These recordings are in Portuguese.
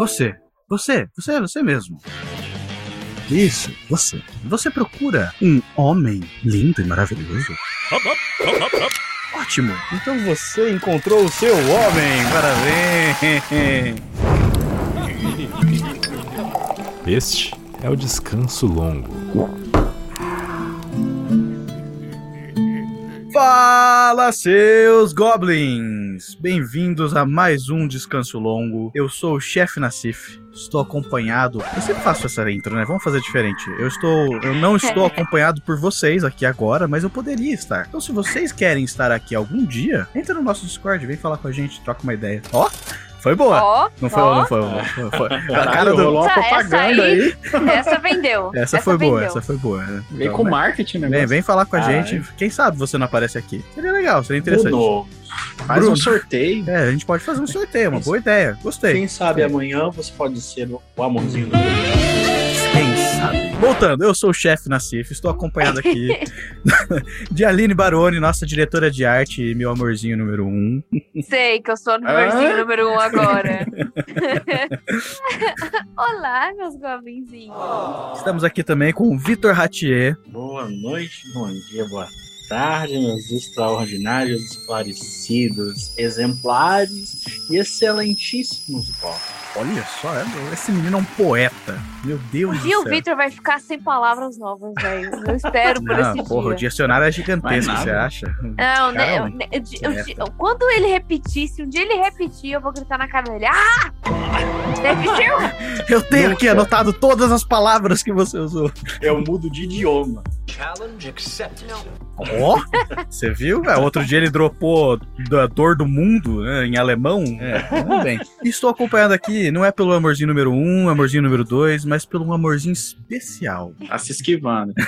Você, você, você, você mesmo. Isso, você. Você procura um homem lindo e maravilhoso? Ótimo! Então você encontrou o seu homem! Parabéns! Este é o descanso longo. Fala, seus goblins! Bem-vindos a mais um Descanso Longo. Eu sou o chefe Nassif. Estou acompanhado. Eu sempre faço essa intro, né? Vamos fazer diferente. Eu estou. Eu não estou acompanhado por vocês aqui agora, mas eu poderia estar. Então, se vocês querem estar aqui algum dia, entra no nosso Discord, vem falar com a gente, troca uma ideia. Ó! Foi boa. Ó, Não foi, ó. não foi, não foi. foi. A cara do. rolou uma Essa- essa propaganda aí- aí. Essa vendeu. Essa foi boa, vendeu. essa foi boa. né? Vem Então, com vem- marketing, né? Vem, vem falar com a gente. Quem sabe você não aparece aqui. Seria legal, seria interessante. Bruno, faz Bruno. um sorteio. É, a gente pode fazer um sorteio, uma boa ideia. Gostei. Quem sabe amanhã você pode ser o amorzinho do? Voltando, eu sou o chefe Nassif, estou acompanhado aqui de Aline Baroni, nossa diretora de arte e meu amorzinho número um. Sei que eu sou o númerozinho Ah? número um agora. Olá, meus goblinzinhos. Estamos aqui também com o Vitor Ratier. Boa noite, bom dia, boa tarde, meus extraordinários, esclarecidos, exemplares e excelentíssimos povos. Olha só, é- esse menino é um poeta. Meu Deus Um do dia o céu. Victor vai ficar sem palavras novas, velho. Eu espero por Não, esse porra, o dia. dicionário é gigantesco, você acha? Não, né, é eu- né, eu- eu- eu- quando ele repetir, se um dia ele repetir, eu vou gritar na cara dele. Ah! Repetiu? Eu tenho aqui Nunca. anotado todas as palavras que você usou. Eu mudo de idioma. Ó, você viu? É, outro dia ele dropou da dor do mundo né, em alemão. É, tudo bem. E Estou acompanhado aqui, não é pelo amorzinho número um, amorzinho número dois, mas pelo um amorzinho especial. Tá se esquivando.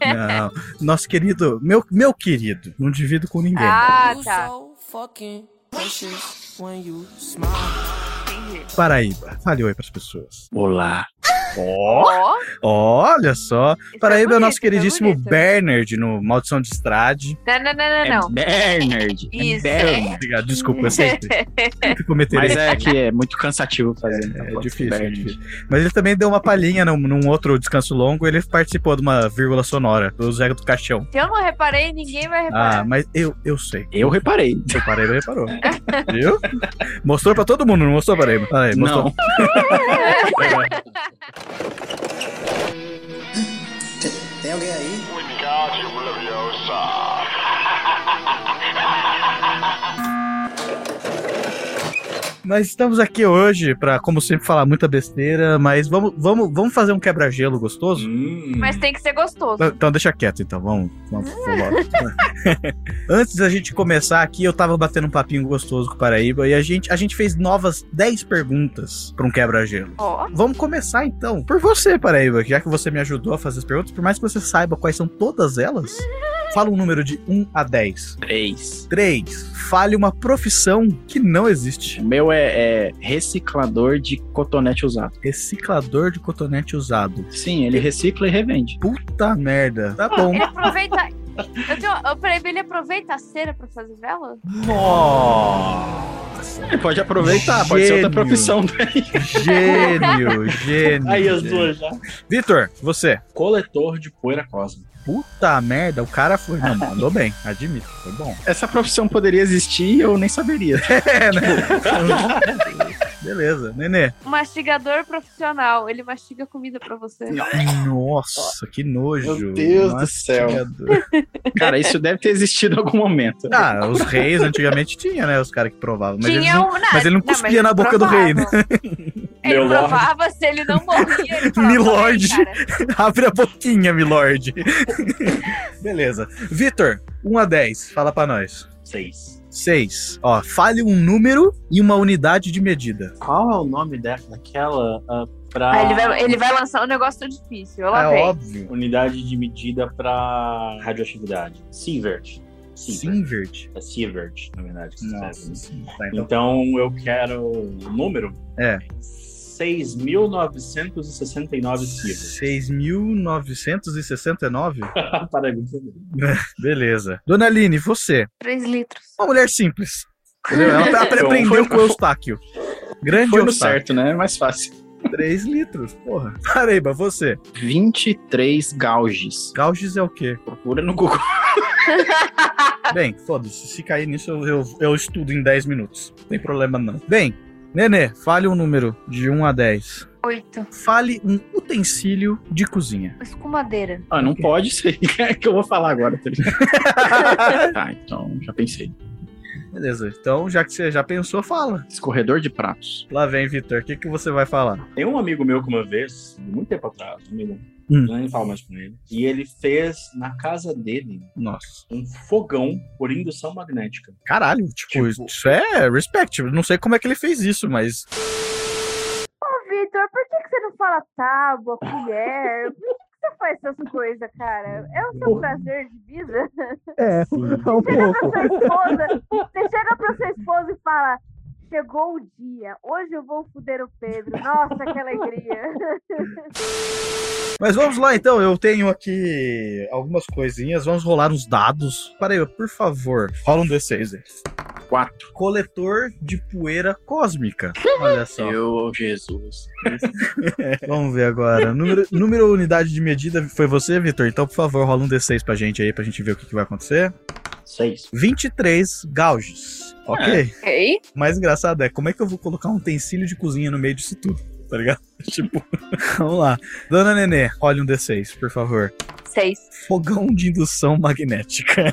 Não, nosso querido, meu, meu querido, não divido com ninguém. Ah, tá. Entendi. Paraíba, fale oi pras pessoas. Olá. Ó, Ó, olha só. isso Paraíba é o nosso queridíssimo bonito. Bernard no Maldição de Estrade. Não, não, não, não, não. É Bernard. É Isso. Bernard. Obrigado, desculpa, eu sempre, sempre cometerei. Mas é que é muito cansativo fazer. então É difícil, é Bernard. difícil. Mas ele também deu uma palhinha num, num outro descanso longo. Ele participou de uma vírgula sonora do Zé do Caixão. Se eu não reparei, ninguém vai Ah, reparar. mas eu, eu sei. Eu reparei. O Paraíba reparou. Viu? Mostrou pra todo mundo, não mostrou, Paraíba? Aí, mostrou. Não. Tem alguém aí? Nós estamos aqui hoje pra, como sempre, falar muita besteira, mas vamos, vamos, vamos fazer um quebra-gelo gostoso? Hum. Mas tem que ser gostoso. Então deixa quieto, então. Vamos, vamos. Antes da gente começar aqui, eu tava batendo um papinho gostoso com o Paraíba e a gente, a gente fez novas 10 perguntas pra um quebra-gelo. Ó, Vamos começar então por você, Paraíba, já que você me ajudou a fazer as perguntas, por mais que você saiba quais são todas elas, fala um número de 1 a 10. Três. 3. Fale uma profissão que não existe. O meu é, é reciclador de cotonete usado. Reciclador de cotonete usado. Sim, ele recicla e revende. Puta merda. Tá bom. ele aproveita. Eu tenho, eu, peraí, ele aproveita a cera pra fazer vela? Nossa. Ele pode aproveitar, pode ser outra Gênio. profissão dele. Gênio, gênio. Aí as gênio. duas já. Vitor, você. Coletor de poeira cósmica. Puta merda, o cara foi. Não, mandou bem, admito, foi bom. Essa profissão poderia existir e eu nem saberia. É, né? Beleza, Nenê. Mastigador profissional. Ele mastiga comida pra você. Nossa, que nojo. Meu Deus do céu. Mastigador. Cara, isso deve ter existido em algum momento. Ah, os reis antigamente tinha, né? Os caras que provavam. Mas, eles Tinha não, um. mas ele não cuspia na boca do rei, né? Ele Meu lord. provava, se ele não morria, ele falava, Milord. "Ei, cara, Abre a boquinha, milord. Beleza. Vitor, 1 a 10, fala pra nós. Seis. 6. Ó, fale um número e uma unidade de medida. Qual é o nome da, daquela ah, pra. Ah, ele, vai, ele vai lançar um negócio difícil. Lá é vem. óbvio. Unidade de medida pra radioatividade. Sievert. Sievert. É Sievert, na verdade. Nossa. Tá, então. Então eu quero o número. É. 6.969 Sievert. 6.969? Para mim, entendeu? Beleza. Dona Aline, você. 3 litros. Uma mulher simples. Entendeu? Ela ela Então, aprendeu com o Eustáquio. Grande Foi no certo, né? É mais fácil. 3 litros, porra. Paraíba, você. 23 gauges. Gauges é o quê? Procura no Google. Bem, foda-se. Se cair nisso, eu, eu, eu estudo em 10 minutos. Não tem problema, não. Bem, Nenê, fale um número de 1 a 10. Oito. Fale um utensílio de cozinha. Escumadeira. Ah, não pode ser. É que eu vou falar agora. tá ligado? tá, então já pensei. Beleza. Então, já que você já pensou, fala. Escorredor de pratos. Lá vem, Vitor. O que, que você vai falar? Tem um amigo meu que uma vez, muito tempo atrás, um amigo, Hum. nem falo mais com ele, e ele fez na casa dele Nossa. um fogão por indução magnética. Caralho, tipo, Tipo- isso é respect. Não sei como é que ele fez isso, mas. Ô, Vitor, por que, que você não fala tábua, colher? Por que, que você faz essas coisas, cara? É o seu prazer de vida? É, um Chega pra sua esposa, você chega pra sua esposa e fala. Chegou o dia, hoje eu vou fuder o Pedro. Nossa, que alegria. Mas vamos lá então, eu tenho aqui algumas coisinhas, vamos rolar uns dados. Paraíba, por favor, rola um D6 aí. 4. Coletor de poeira cósmica. Olha só. Meu Jesus. Vamos ver agora. Número, número unidade de medida foi você, Vitor? Então, por favor, rola um D6 pra gente aí, pra gente ver o que, que vai acontecer. 6. 23 gauges. Ok. Ok. O mais engraçado é como é que eu vou colocar um utensílio de cozinha no meio disso tudo, tá ligado? tipo, vamos lá. Dona Nenê, olha um D6, por favor. Seis. Fogão de indução magnética.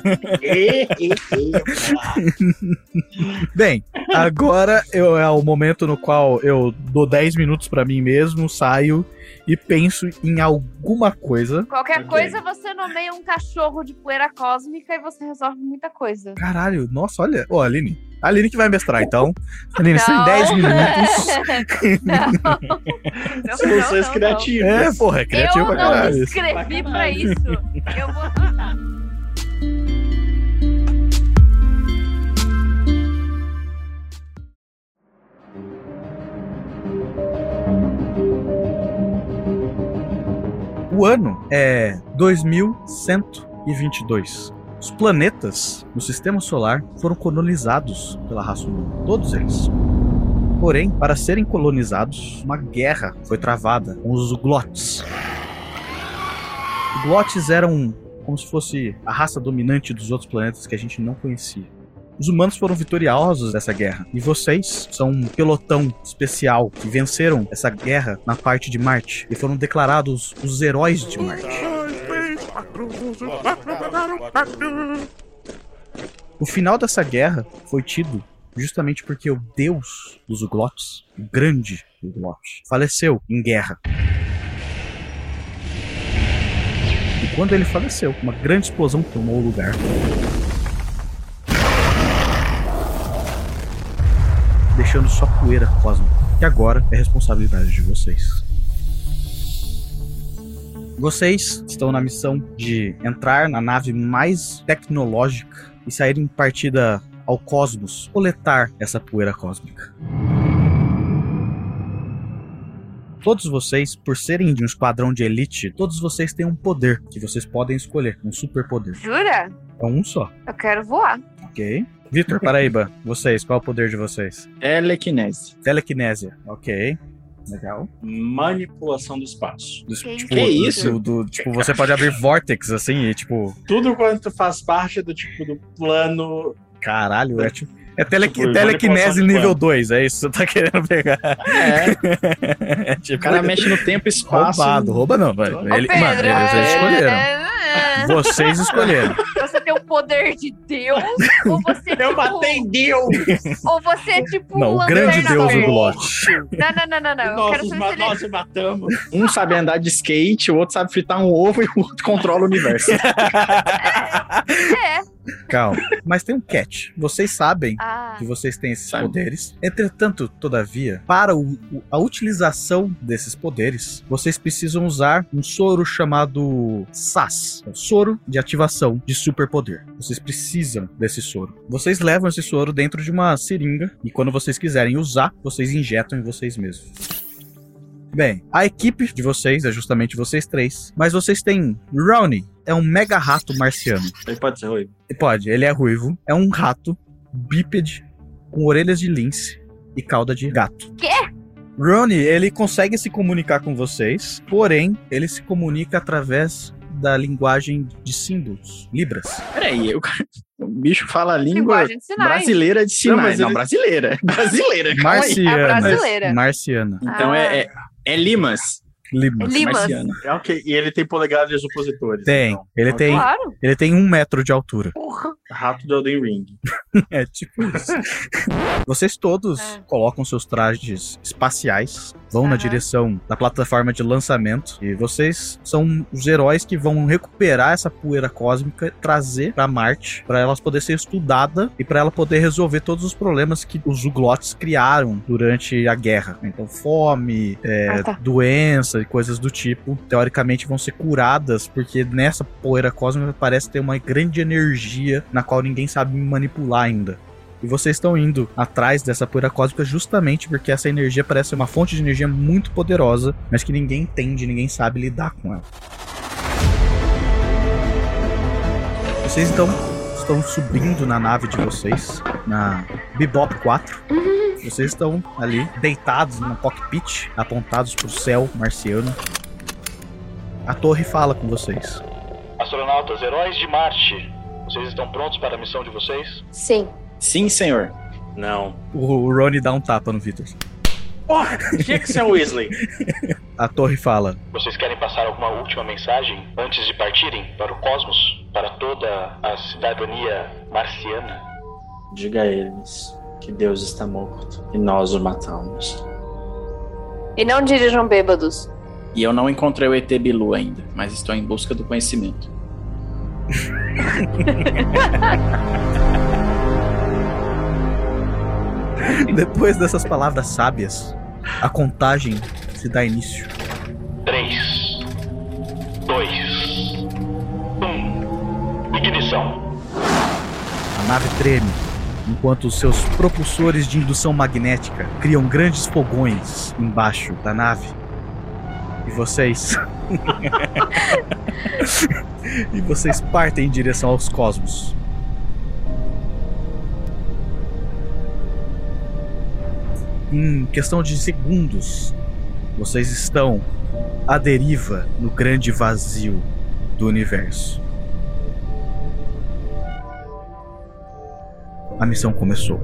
Bem, agora eu, é o momento no qual eu dou 10 minutos pra mim mesmo, saio e penso em alguma coisa. Qualquer Ok. coisa você nomeia um cachorro de poeira cósmica e você resolve muita coisa. Caralho, nossa, olha. Ô, Aline. A Aline que vai mestrar, então. Aline, você tem Não. 10 minutos. não. não, Soluções não, não. criativas. É, porra, é criativo Eu pra não caralho. isso. escrevi pra isso. Eu vou O ano é 2122. Os planetas no sistema solar foram colonizados pela raça humana, todos eles. Porém, para serem colonizados, uma guerra foi travada com os Glots. Glots eram como se fosse a raça dominante dos outros planetas que a gente não conhecia. Os humanos foram vitoriosos dessa guerra. E vocês são um pelotão especial que venceram essa guerra na parte de Marte e foram declarados os heróis de Marte. O final dessa guerra foi tido justamente porque o deus dos Uglots, o grande Uglot, faleceu em guerra. E quando ele faleceu, uma grande explosão tomou o lugar. Deixando só poeira cósmica, que agora é responsabilidade de vocês. Vocês estão na missão de entrar na nave mais tecnológica e sair em partida ao cosmos, coletar essa poeira cósmica. Todos vocês, por serem de um esquadrão de elite, todos vocês têm um poder que vocês podem escolher, um superpoder. Jura? É um só, Eu quero voar. ok? Vitor, Paraíba, vocês, qual é o poder de vocês? Telecinese. Telequinésia, ok. Legal. Manipulação do espaço. Que tipo, Que do- isso? do- do- tipo, você pode abrir vortex assim e tipo, Tudo quanto faz parte do tipo do plano. caralho, é tipo. É tele, Tipo, telequinese nível plano. 2, é isso que você tá querendo pegar. É, É tipo, o cara mexe no tempo e espaço. roubado, rouba não. Ô, Ele, Pedro, mano, eles, eles é- escolheram. É- Vocês escolheram. Você tem o poder de Deus, ou você é Eu tipo, matei Deus! ou você é tipo Não, um o grande deus verde. Uglot. Não, não, não, não, não. Eu Nós, quero se ele nós matamos. Um sabe andar de skate, o outro sabe fritar um ovo e o outro controla o universo. é. Calma. Mas tem um catch. Vocês sabem Ah, que vocês têm esses Sabe. poderes. Entretanto, todavia, para o- a utilização desses poderes, vocês precisam usar um soro chamado SAS, um soro de ativação de superpoder. Vocês precisam desse soro. Vocês levam esse soro dentro de uma seringa e quando vocês quiserem usar, vocês injetam em vocês mesmos. Bem, a equipe de vocês é justamente vocês três, mas vocês têm Rowney, é um mega rato marciano. Ele pode ser ruim. Pode, ele é ruivo, é um rato bípede com orelhas de lince e cauda de gato. Quê? Ronnie, ele consegue se comunicar com vocês, porém, ele se comunica através da linguagem de símbolos, libras. Peraí, o, cara- o bicho fala a língua Linguagem de sinais. brasileira de sinais. mas Não, ele- brasileira. Brasileira. Marciana. É brasileira. Marciana. Então Ah. é, é, é Limas. Limas. Marciana. É ok. E ele tem polegadas opositores. Tem. então. Ele Ok. tem, Claro. ele tem um metro de altura. Rato do Elden Ring. É tipo isso. Vocês todos É. colocam seus trajes espaciais, vão na direção da plataforma de lançamento e vocês são os heróis que vão recuperar essa poeira cósmica, trazer pra Marte, pra ela poder ser estudada e pra ela poder resolver todos os problemas que os Uglots criaram durante a guerra. Então, fome, é, Ah, tá. doença e coisas do tipo, teoricamente vão ser curadas, porque nessa poeira cósmica parece ter uma grande energia na qual ninguém sabe manipular ainda. E vocês estão indo atrás dessa poeira cósmica justamente porque essa energia parece ser uma fonte de energia muito poderosa, mas que ninguém entende, ninguém sabe lidar com ela. Vocês então estão subindo na nave de vocês, na Bebop 4. Vocês estão ali deitados no cockpit, apontados pro céu marciano. A torre fala com vocês. Astronautas, heróis de Marte, vocês estão prontos para a missão de vocês? Sim. Sim, senhor. Não. O Ronnie dá um tapa no Victor. Porra, ser o Weasley. A torre fala: Vocês querem passar alguma última mensagem antes de partirem para o cosmos? Para toda a cidadania marciana? Diga a eles que Deus está morto e nós o matamos. E não dirijam bêbados. E eu não encontrei o ET Bilu ainda, mas estou em busca do conhecimento. Depois dessas palavras sábias, a contagem se dá início. 3, 2, 1. Ignição. A nave treme, enquanto os seus propulsores de indução magnética criam grandes fogões embaixo da nave. E vocês. e vocês partem em direção aos cosmos. Em questão de segundos, vocês estão à deriva no grande vazio do universo. A missão começou.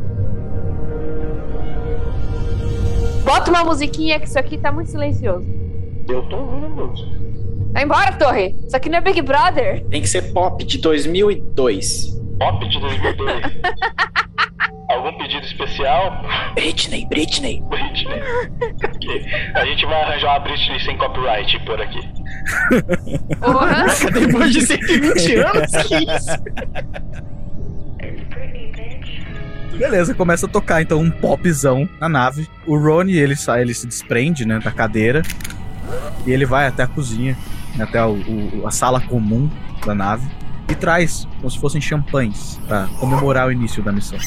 Bota uma musiquinha que isso aqui tá muito silencioso. Eu tô ouvindo a música. Vai embora, torre. Isso aqui não é Big Brother. Tem que ser pop de 2002. Pop de 2002. Algum pedido especial? Britney, Britney. Britney. Ok. A gente vai arranjar uma Britney sem copyright por aqui. Porra. Depois de 120 anos, que isso? Beleza, começa a tocar então um popzão na nave. O Rony, ele sai, ele se desprende, né, da cadeira e ele vai até a cozinha, até o- o- a sala comum da nave e traz como se fossem champanhes pra comemorar o início da missão.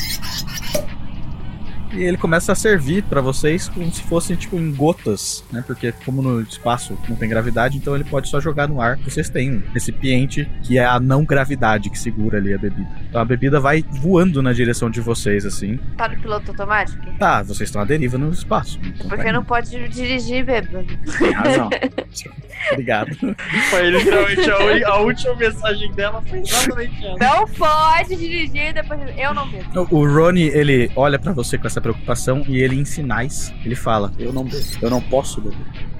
E ele começa a servir pra vocês como se fossem tipo em gotas, né? Porque como no espaço não tem gravidade, então ele pode só jogar no ar. Vocês têm um recipiente que é a não gravidade que segura ali a bebida. Então a bebida vai voando na direção de vocês assim. Tá no piloto automático? Tá, vocês estão à deriva no espaço. Então Porque tá não pode dirigir bêbado. Tem razão. indo. Obrigado. Foi literalmente a, a última mensagem dela foi exatamente essa. Não pode dirigir depois. de- Eu não bebo. O Rony, ele olha pra você com essa preocupação e ele, em sinais, ele fala: Eu não bebo, eu não posso beber.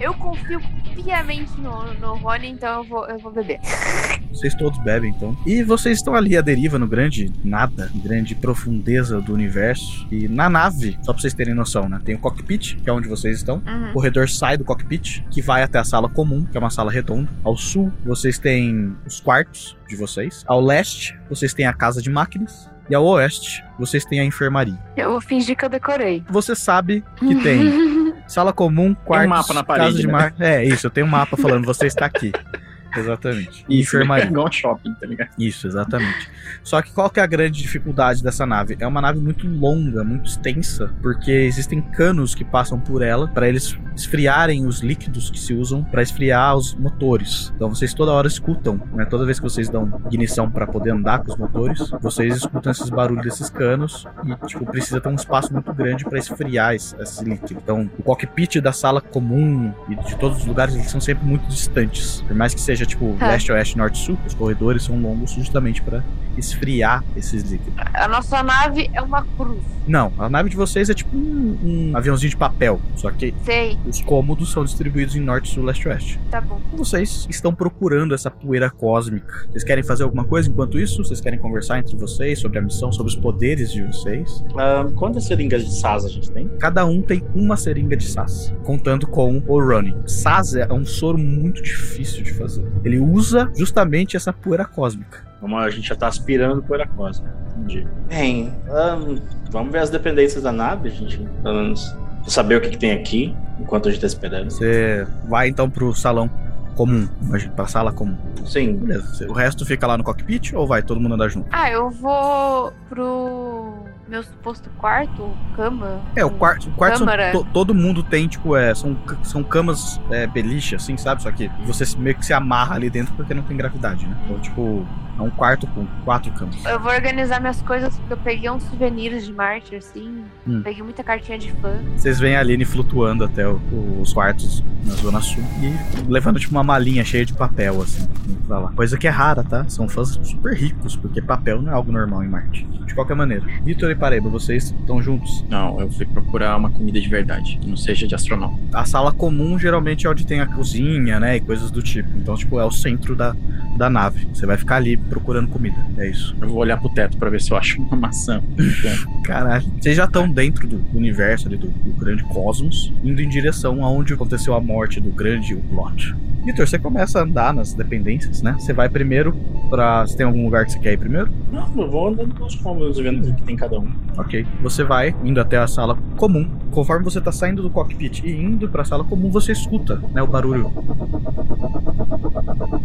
Eu confio piamente no, no Rony, então eu vou, eu vou beber. Vocês todos bebem, então. E vocês estão ali à deriva no grande nada, grande profundeza do universo. E na nave, só pra vocês terem noção, né? Tem o cockpit, que é onde vocês estão. Uhum. O corredor sai do cockpit, que vai até a sala comum, que é uma sala redonda. Ao sul, vocês têm os quartos de vocês. Ao leste, vocês têm a casa de máquinas. E ao oeste, vocês têm a enfermaria. Eu vou fingir que eu decorei. Você sabe que tem sala comum, quartos, mapa na casa parede, de né? máquinas. É, isso, eu tenho um mapa falando, você está aqui. Exatamente. E enfermaria. Igual um shopping, tá ligado? Isso, exatamente. Só que qual que é a grande dificuldade dessa nave? É uma nave muito longa, muito extensa, porque existem canos que passam por ela para eles esfriarem os líquidos que se usam para esfriar os motores. Então vocês toda hora escutam, né? Toda vez que vocês dão ignição para poder andar com os motores, vocês escutam esses barulhos desses canos e tipo precisa ter um espaço muito grande para esfriar esse, esse líquido. Então o cockpit da sala comum e de todos os lugares eles são sempre muito distantes. Por mais que seja tipo Tá. leste, oeste, norte, sul, os corredores são longos justamente para esfriar esses líquidos. A nossa nave é uma cruz. Não, a nave de vocês é tipo um, um aviãozinho de papel, só que Sei, os cômodos são distribuídos em norte, sul, leste, oeste. tá bom. Vocês estão procurando essa poeira cósmica. Vocês querem fazer alguma coisa enquanto isso? Vocês querem conversar entre vocês sobre a missão, sobre os poderes de vocês? Ah, quantas seringas de SAS a gente tem? Cada um tem uma seringa de SAS, contando com o running. SAS é um soro muito difícil de fazer. Ele usa justamente essa poeira cósmica. Vamos, a gente já tá aspirando poeira cósmica. Entendi. Bem, ahn, vamos ver as dependências da nave, gente. Pelo menos saber o que, que tem aqui, enquanto a gente tá esperando. Você vai então pro salão comum, pra sala comum. Sim, Beleza. O resto fica lá no cockpit ou vai todo mundo andar junto? Ah, eu vou pro meu suposto quarto, cama. É, o quarto, o quarto são- todo mundo tem, tipo, é, são, são camas é, beliche, assim, sabe? Só que você meio que se amarra ali dentro porque não tem gravidade, né? Então, tipo, é um quarto com quatro camas. Eu vou organizar minhas coisas porque eu peguei uns souvenirs de Marte, assim. Hum. Peguei muita cartinha de fã. Vocês veem a Aline flutuando até o- o- os quartos na Zona Sul e levando, tipo, uma malinha cheia de papel, assim, pra lá. Coisa que é rara, tá? São fãs super ricos, porque papel não é algo normal em Marte. De qualquer maneira. Vitor e Paraíba, vocês estão juntos? Não, eu fui procurar uma comida de verdade, que não seja de astronauta. A sala comum geralmente é onde tem a cozinha, né? E coisas do tipo. Então, tipo, é o centro da, da nave. Você vai ficar ali procurando comida. É isso. Eu vou olhar pro teto pra ver se eu acho uma maçã. Caralho. Vocês já estão dentro do universo ali, do, do grande cosmos, indo em direção aonde aconteceu a morte do grande plot. Vitor, você começa a andar nas dependências, né? Você vai primeiro pra. Você tem algum lugar que você quer ir primeiro? não, eu vou andando pelos cômodos vendo o que tem cada um. Ok. Você vai indo até a sala comum. Conforme você tá saindo do cockpit e indo pra sala comum, você escuta, né, o barulho.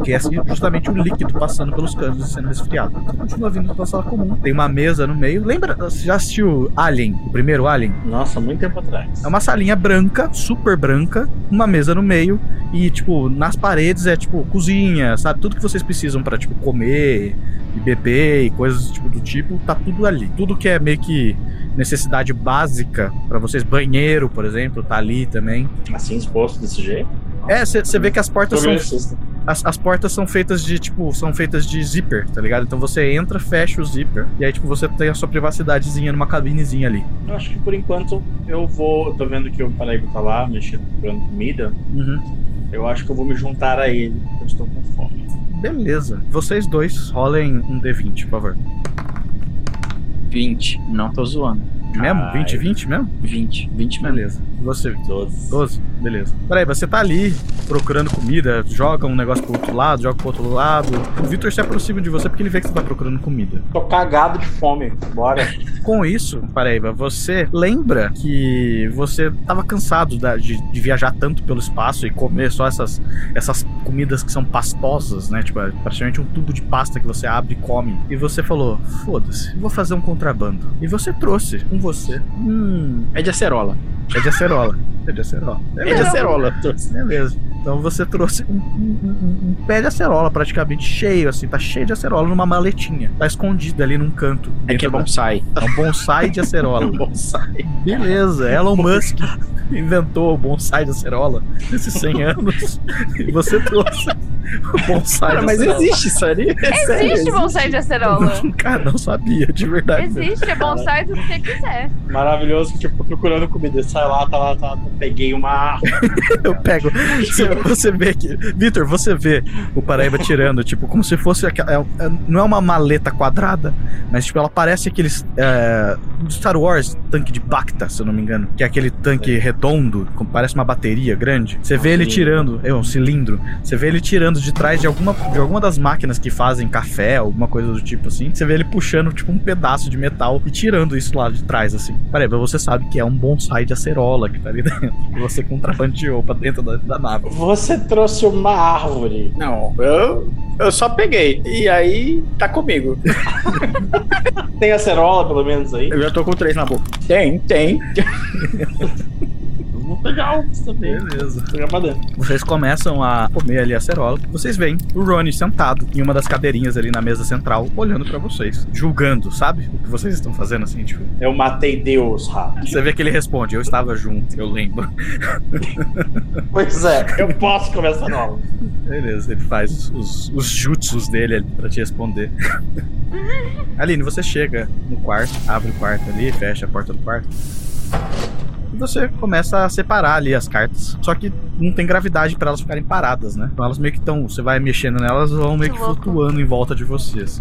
Que é justamente o líquido passando pelos canos e sendo resfriado. Você continua vindo pra sala comum. Tem uma mesa no meio. Lembra? Você já assistiu Alien, o primeiro Alien? Nossa, muito tempo atrás. É uma salinha branca, super branca, uma mesa no meio e, tipo, nas paredes é, tipo, cozinha, sabe? Tudo que vocês precisam pra, tipo, comer e beber e coisas tipo, do tipo, tá tudo ali. Tudo que é meio que necessidade básica pra vocês, banheiro, por exemplo, tá ali também. Assim exposto desse jeito? É, você vê que as portas Tô são as, as portas são feitas de, tipo, são feitas de zíper, tá ligado? Então você entra, fecha o zíper, e aí, tipo, você tem a sua privacidadezinha numa cabinezinha ali. Eu acho que por enquanto eu vou. Tô vendo que o Paraíba tá lá mexendo, procurando comida. Uhum. Eu acho que eu vou me juntar a ele, eu estou com fome. Beleza. Vocês dois rolem um D20, por favor. 20. Não tô zoando. Mesmo? Ai. 20 20 mesmo? 20. 20 mesmo. Beleza. Você, Vitor? 12. 12? Beleza. Peraí, você tá ali procurando comida, joga um negócio pro outro lado, joga pro outro lado. O Vitor se aproxima de você porque ele vê que você tá procurando comida. Tô cagado de fome. Bora. Com isso, Paraíba, você lembra que você tava cansado da- de, de viajar tanto pelo espaço e comer só essas, essas comidas que são pastosas, né? Tipo, é praticamente um tubo de pasta que você abre e come. E você falou: foda-se, vou fazer um contrabando. E você trouxe com você. Hum, É de acerola. é de acerola. É de acerola. É de acerola. Beleza. Então você trouxe um, um- um- um pé de acerola praticamente cheio, assim, tá cheio de acerola numa maletinha. Tá escondido ali num canto. É que é dentro da- bonsai. é um bonsai de acerola. bonsai. Beleza, Elon Musk inventou o bonsai de acerola nesses 100 anos e você trouxe bonsai Cara, de mas acerola. existe isso ali? Existe bonsai de acerola. Cara, não sabia, de verdade. Existe, é bonsai do que você quiser. Maravilhoso que, tipo, procurando comida. Sai lá, tá lá, tá lá. Peguei uma. Eu pego. Você, você vê que. Vitor, você vê o Paraíba tirando, tipo, como se fosse. aquela- é- é- não é uma maleta quadrada, mas, tipo, ela parece aqueles. É, do Star Wars, tanque de Bacta, se eu não me engano. Que é aquele tanque redondo, com- parece uma bateria grande. Você vê ele cilindro. tirando. É um cilindro. Você vê ele tirando de trás de alguma, de alguma das máquinas que fazem café, alguma coisa do tipo assim. Você vê ele puxando, tipo, um pedaço de metal e tirando isso lá de trás, assim. Peraí, mas você sabe que é um bonsai de acerola que tá ali dentro. Que você contrabandeou pra dentro da, da nave. Você trouxe uma árvore. Não, eu, eu só peguei. E aí tá comigo. Tem acerola, pelo menos, aí? Eu já tô com três na boca. Tem, tem. Vou pegar um também. Beleza. Vou pegar pra dentro. Vocês começam a comer ali a acerola. Vocês veem o Ronnie sentado em uma das cadeirinhas ali na mesa central, olhando pra vocês, julgando, sabe? O que vocês estão fazendo assim, tipo. Eu matei Deus, rato. Você vê que ele responde: Eu estava junto, eu lembro. Pois é, eu posso começar nova. Beleza, ele faz os, os jutsus dele ali pra te responder. Aline, você chega no quarto, abre o quarto ali, fecha a porta do quarto. E você começa a separar ali as cartas. Só que não tem gravidade pra elas ficarem paradas, né? Então elas meio que estão. Você vai mexendo nelas, vão meio que flutuando em volta de você. assim.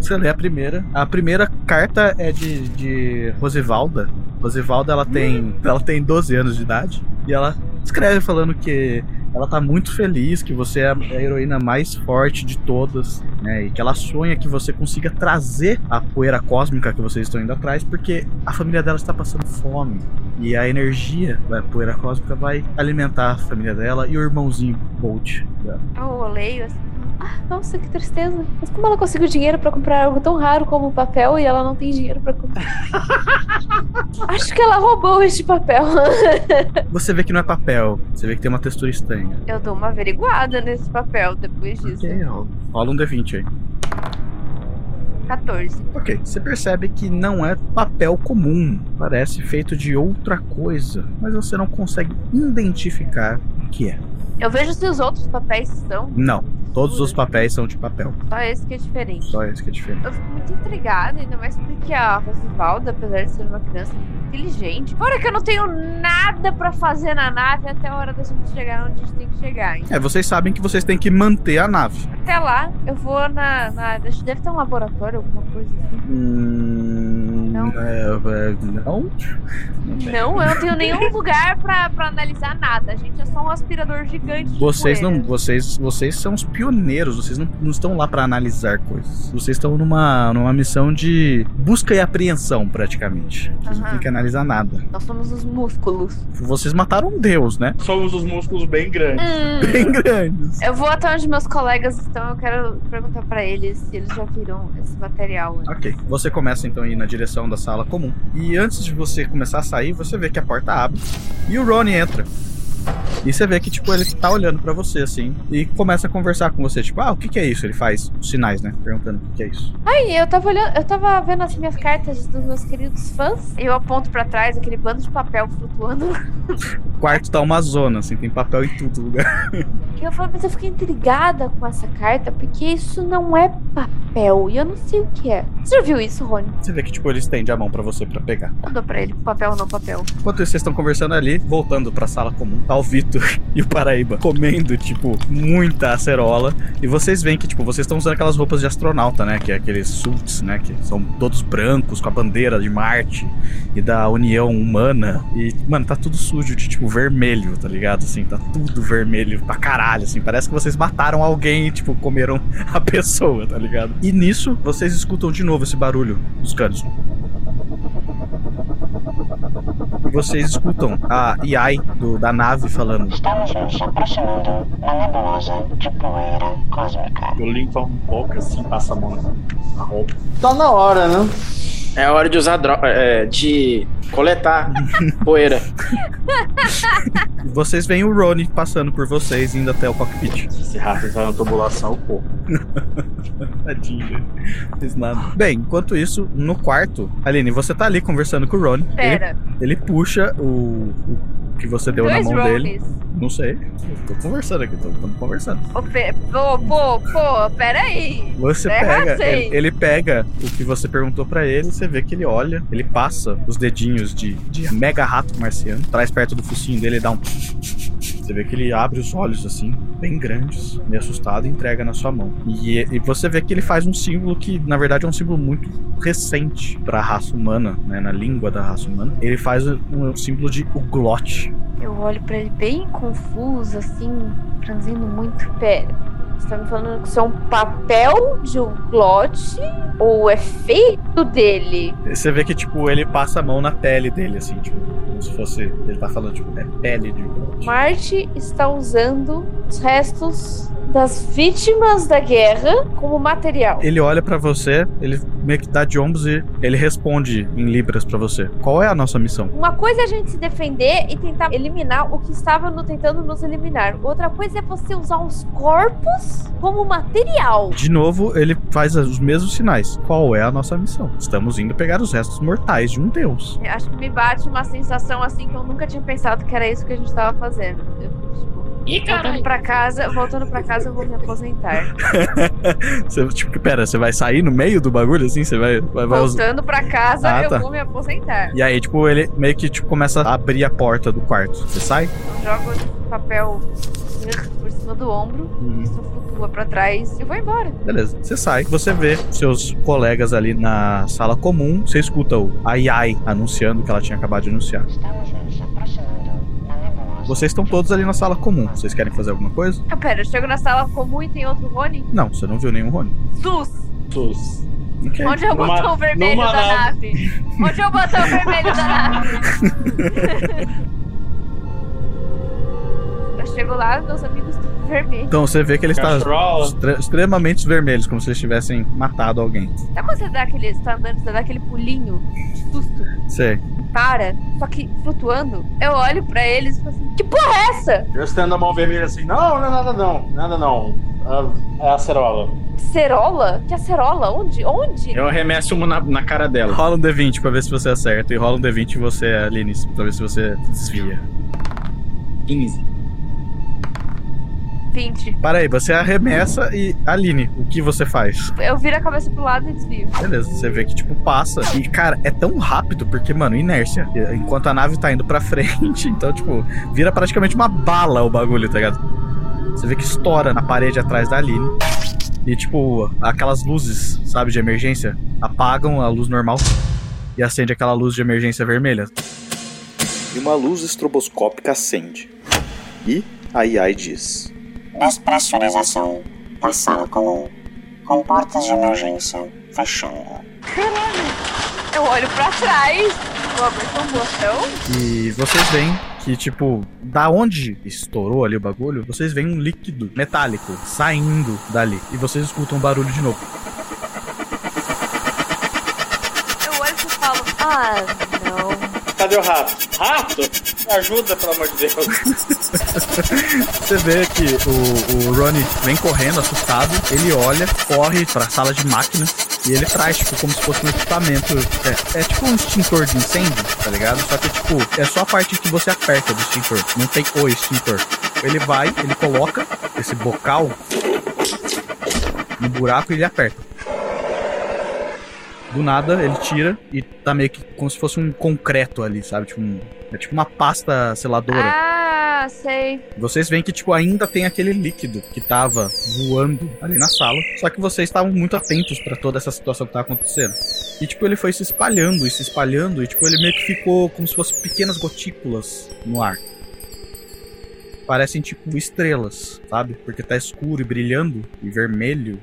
Você lê a primeira. A primeira carta é de, de Rosivalda. Rosivalda ela tem, ela tem 12 anos de idade. E ela escreve falando que ela tá muito feliz, que você é a heroína mais forte de todas, né? E que ela sonha que você consiga trazer a poeira cósmica que vocês estão indo atrás, porque a família dela está passando fome. E a energia da poeira cósmica vai alimentar a família dela e o irmãozinho Bolt dela. Eu leio assim. Ah, nossa, que tristeza. Mas como ela conseguiu dinheiro pra comprar algo tão raro como papel e ela não tem dinheiro pra comprar? Acho que ela roubou este papel. Você vê que não é papel, você vê que tem uma textura estranha. Eu dou uma averiguada nesse papel depois disso. Ok, ó. rola um D20 aí. 14. Ok, você percebe que não é papel comum, parece feito de outra coisa, mas você não consegue identificar o que é. Eu vejo se os outros papéis são. Não, todos os papéis são de papel, Só esse que é diferente. só esse que é diferente. Eu fico muito intrigada, ainda mais porque a Rosivalda, apesar de ser uma criança inteligente, fora que eu não tenho nada pra fazer na nave até a hora da gente chegar onde a gente tem que chegar. Então, É, vocês sabem que vocês têm que manter a nave. até lá, eu vou na, na. Deve ter um laboratório, alguma coisa assim. Hum, Não. é, é, não? Não, eu não tenho nenhum lugar pra, pra analisar nada. A gente é só um aspirador gigante. de Vocês não, vocês, vocês são os pioneiros, vocês não, não estão lá pra analisar coisas. Vocês estão numa, numa missão de busca e apreensão, praticamente. Vocês não têm que analisar nada. Nós somos os músculos. Vocês mataram um deus, né? Somos os músculos bem grandes. Hum, Bem grandes. eu vou até onde meus colegas estão. Eu quero perguntar pra eles se eles já viram esse material. Ok. Você começa então a ir na direção da sala comum. E antes de você começar a sair, você vê que a porta abre e o Ronnie entra. E você vê que, tipo, ele tá olhando pra você, assim, e começa a conversar com você, tipo, ah, o que que é isso? Ele faz sinais, né? Perguntando o que que é isso. Ai, eu tava olhando, eu tava vendo as minhas cartas dos meus queridos fãs. Eu aponto pra trás aquele bando de papel flutuando. O quarto tá uma zona, assim, tem papel em todo lugar. E eu falo, mas eu fiquei intrigada com essa carta, porque isso não é papel. E eu não sei o que é. Você já viu isso, Rony? Você vê que, tipo, ele estende a mão pra você pra pegar. Eu dou pra ele papel ou não papel. Enquanto isso, vocês estão conversando ali, voltando pra sala comum, tá o Vitor e o Paraíba comendo, tipo, muita acerola. E vocês veem que, tipo, vocês estão usando aquelas roupas de astronauta, né? Que é aqueles suits, né? Que são todos brancos, com a bandeira de Marte e da União Humana. E, mano, tá tudo sujo de, tipo, vermelho, tá ligado? Assim, tá tudo vermelho pra caralho, assim. Parece que vocês mataram alguém e, tipo, comeram a pessoa, tá ligado? E nisso, vocês escutam de novo esse barulho dos canos. Vocês escutam a Iai do, da nave falando. Estamos nos aproximando da nebulosa de poeira cósmica. Eu limpo um pouco assim, passa a mão na roupa. Tá na hora, né? É hora de usar droga. É, de coletar poeira. Vocês veem o Rony passando por vocês, indo até o cockpit. Esse rato entrar na tubulação, pô. Tadinho. Fiz nada. Bem, enquanto isso, no quarto, Aline, você tá ali conversando com o Rony. Ele, Pera, ele puxa o, o que você deu dois na mão dele. Não sei. Tô conversando aqui, tô, tô conversando. Ô, pe- Pô, pô, pô, pera aí. Você É, pega, ele, ele pega o que você perguntou pra ele, você vê que ele olha, ele passa os dedinhos de, de mega rato marciano, traz perto do focinho dele e dá um. Você vê que ele abre os olhos assim, bem grandes, meio assustado, e entrega na sua mão. E, e você vê que ele faz um símbolo que, na verdade, é um símbolo muito recente pra raça humana, né? Na língua da raça humana. Ele faz um, um símbolo de Uglot. Eu olho pra ele bem confuso, assim, franzindo muito. Pera. Você tá me falando que isso é um papel de um glote? Ou é feito dele? Você vê que, tipo, ele passa a mão na pele dele, assim, tipo, como se fosse. Ele tá falando, tipo, é pele de Groot. Marte está usando os restos das vítimas da guerra como material. Ele olha pra você, ele meio que dá de ombros e ele responde em libras pra você. Qual é a nossa missão? Uma coisa é a gente se defender e tentar eliminar o que estava no- tentando nos eliminar. Outra coisa é você usar os corpos como material. De novo, ele faz os mesmos sinais. Qual é a nossa missão? Estamos indo pegar os restos mortais de um deus. Eu Acho que me bate uma sensação assim que eu nunca tinha pensado que era isso que a gente estava fazendo. Eu, tipo, Ih, voltando pra casa, voltando pra casa eu vou me aposentar. Você, tipo, pera, você vai sair no meio do bagulho assim? Você vai, vai, vai. Voltando pra casa Ah, eu tá. vou me aposentar. E aí, tipo, ele meio que tipo, começa a abrir a porta do quarto. Você sai? Jogo o papel por cima do ombro, isso flutua pra trás e vou embora. Beleza. Você sai, você vê seus colegas ali na sala comum. Você escuta o ai ai anunciando que ela tinha acabado de anunciar. Vocês estão todos ali na sala comum. Vocês querem fazer alguma coisa? Ah, pera, eu chego na sala comum e tem outro Rony? Não, você não viu nenhum Rony. Sus! Sus. Ok. Onde é o Numa- botão vermelho da nave. nave? Onde é o botão vermelho da nave? Eu chego lá, meus amigos estão vermelhos. Então você vê que eles estão Cachola. extre- extremamente vermelhos, como se eles tivessem matado alguém. Sabe quando você dá aquele. Você tá andando, você dá aquele pulinho de susto? Sei. Para, só que flutuando. Eu olho pra eles e falo assim: Que porra é essa? Eu estendo a mão vermelha assim, não, não é nada não, nada não. Ah, é a cerola. Cerola? Que acerola? Onde? Onde? Eu arremesso uma na, na cara dela. Rola um D20 pra ver se você acerta. E rola um D20 e você, Aline, pra ver se você desvia. 15. 20. Para aí, você arremessa e. Aline, o que você faz? Eu viro a cabeça pro lado e desvio. Beleza, você vê que, tipo, passa. E, cara, é tão rápido porque, mano, inércia. Enquanto a nave tá indo pra frente, então, tipo, vira praticamente uma bala o bagulho, tá ligado? Você vê que estoura na parede atrás da Aline. E, tipo, aquelas luzes, sabe, de emergência, apagam a luz normal e acende aquela luz de emergência vermelha. E uma luz estroboscópica acende. E a AI diz: Despressurização da sala comum, com portas de emergência fechando. Eu olho pra trás, vou apertar um botão. E vocês veem que, tipo, da onde estourou ali o bagulho, vocês veem um líquido metálico saindo dali. E vocês escutam um barulho de novo. Eu olho e falo: Ah, não. Cadê o rato? Rato? Ajuda, pelo amor de Deus. Você vê que o, o Ronnie vem correndo, assustado. Ele olha, corre pra sala de máquinas. E ele traz, tipo, como se fosse um equipamento. É, é tipo um extintor de incêndio, tá ligado? Só que, tipo, é só a parte que você aperta do extintor. Não tem o extintor. Ele vai, ele coloca esse bocal no buraco e ele aperta. Do nada, ele tira e tá meio que como se fosse um concreto ali, sabe? Tipo um, é tipo uma pasta seladora. Ah, sei. Vocês veem que, tipo, ainda tem aquele líquido que tava voando ali na sala. Só que vocês estavam muito atentos pra toda essa situação que tava acontecendo. E, tipo, ele foi se espalhando e se espalhando. E, tipo, ele meio que ficou como se fossem pequenas gotículas no ar. Parecem, tipo, estrelas, sabe? Porque tá escuro e brilhando e vermelho.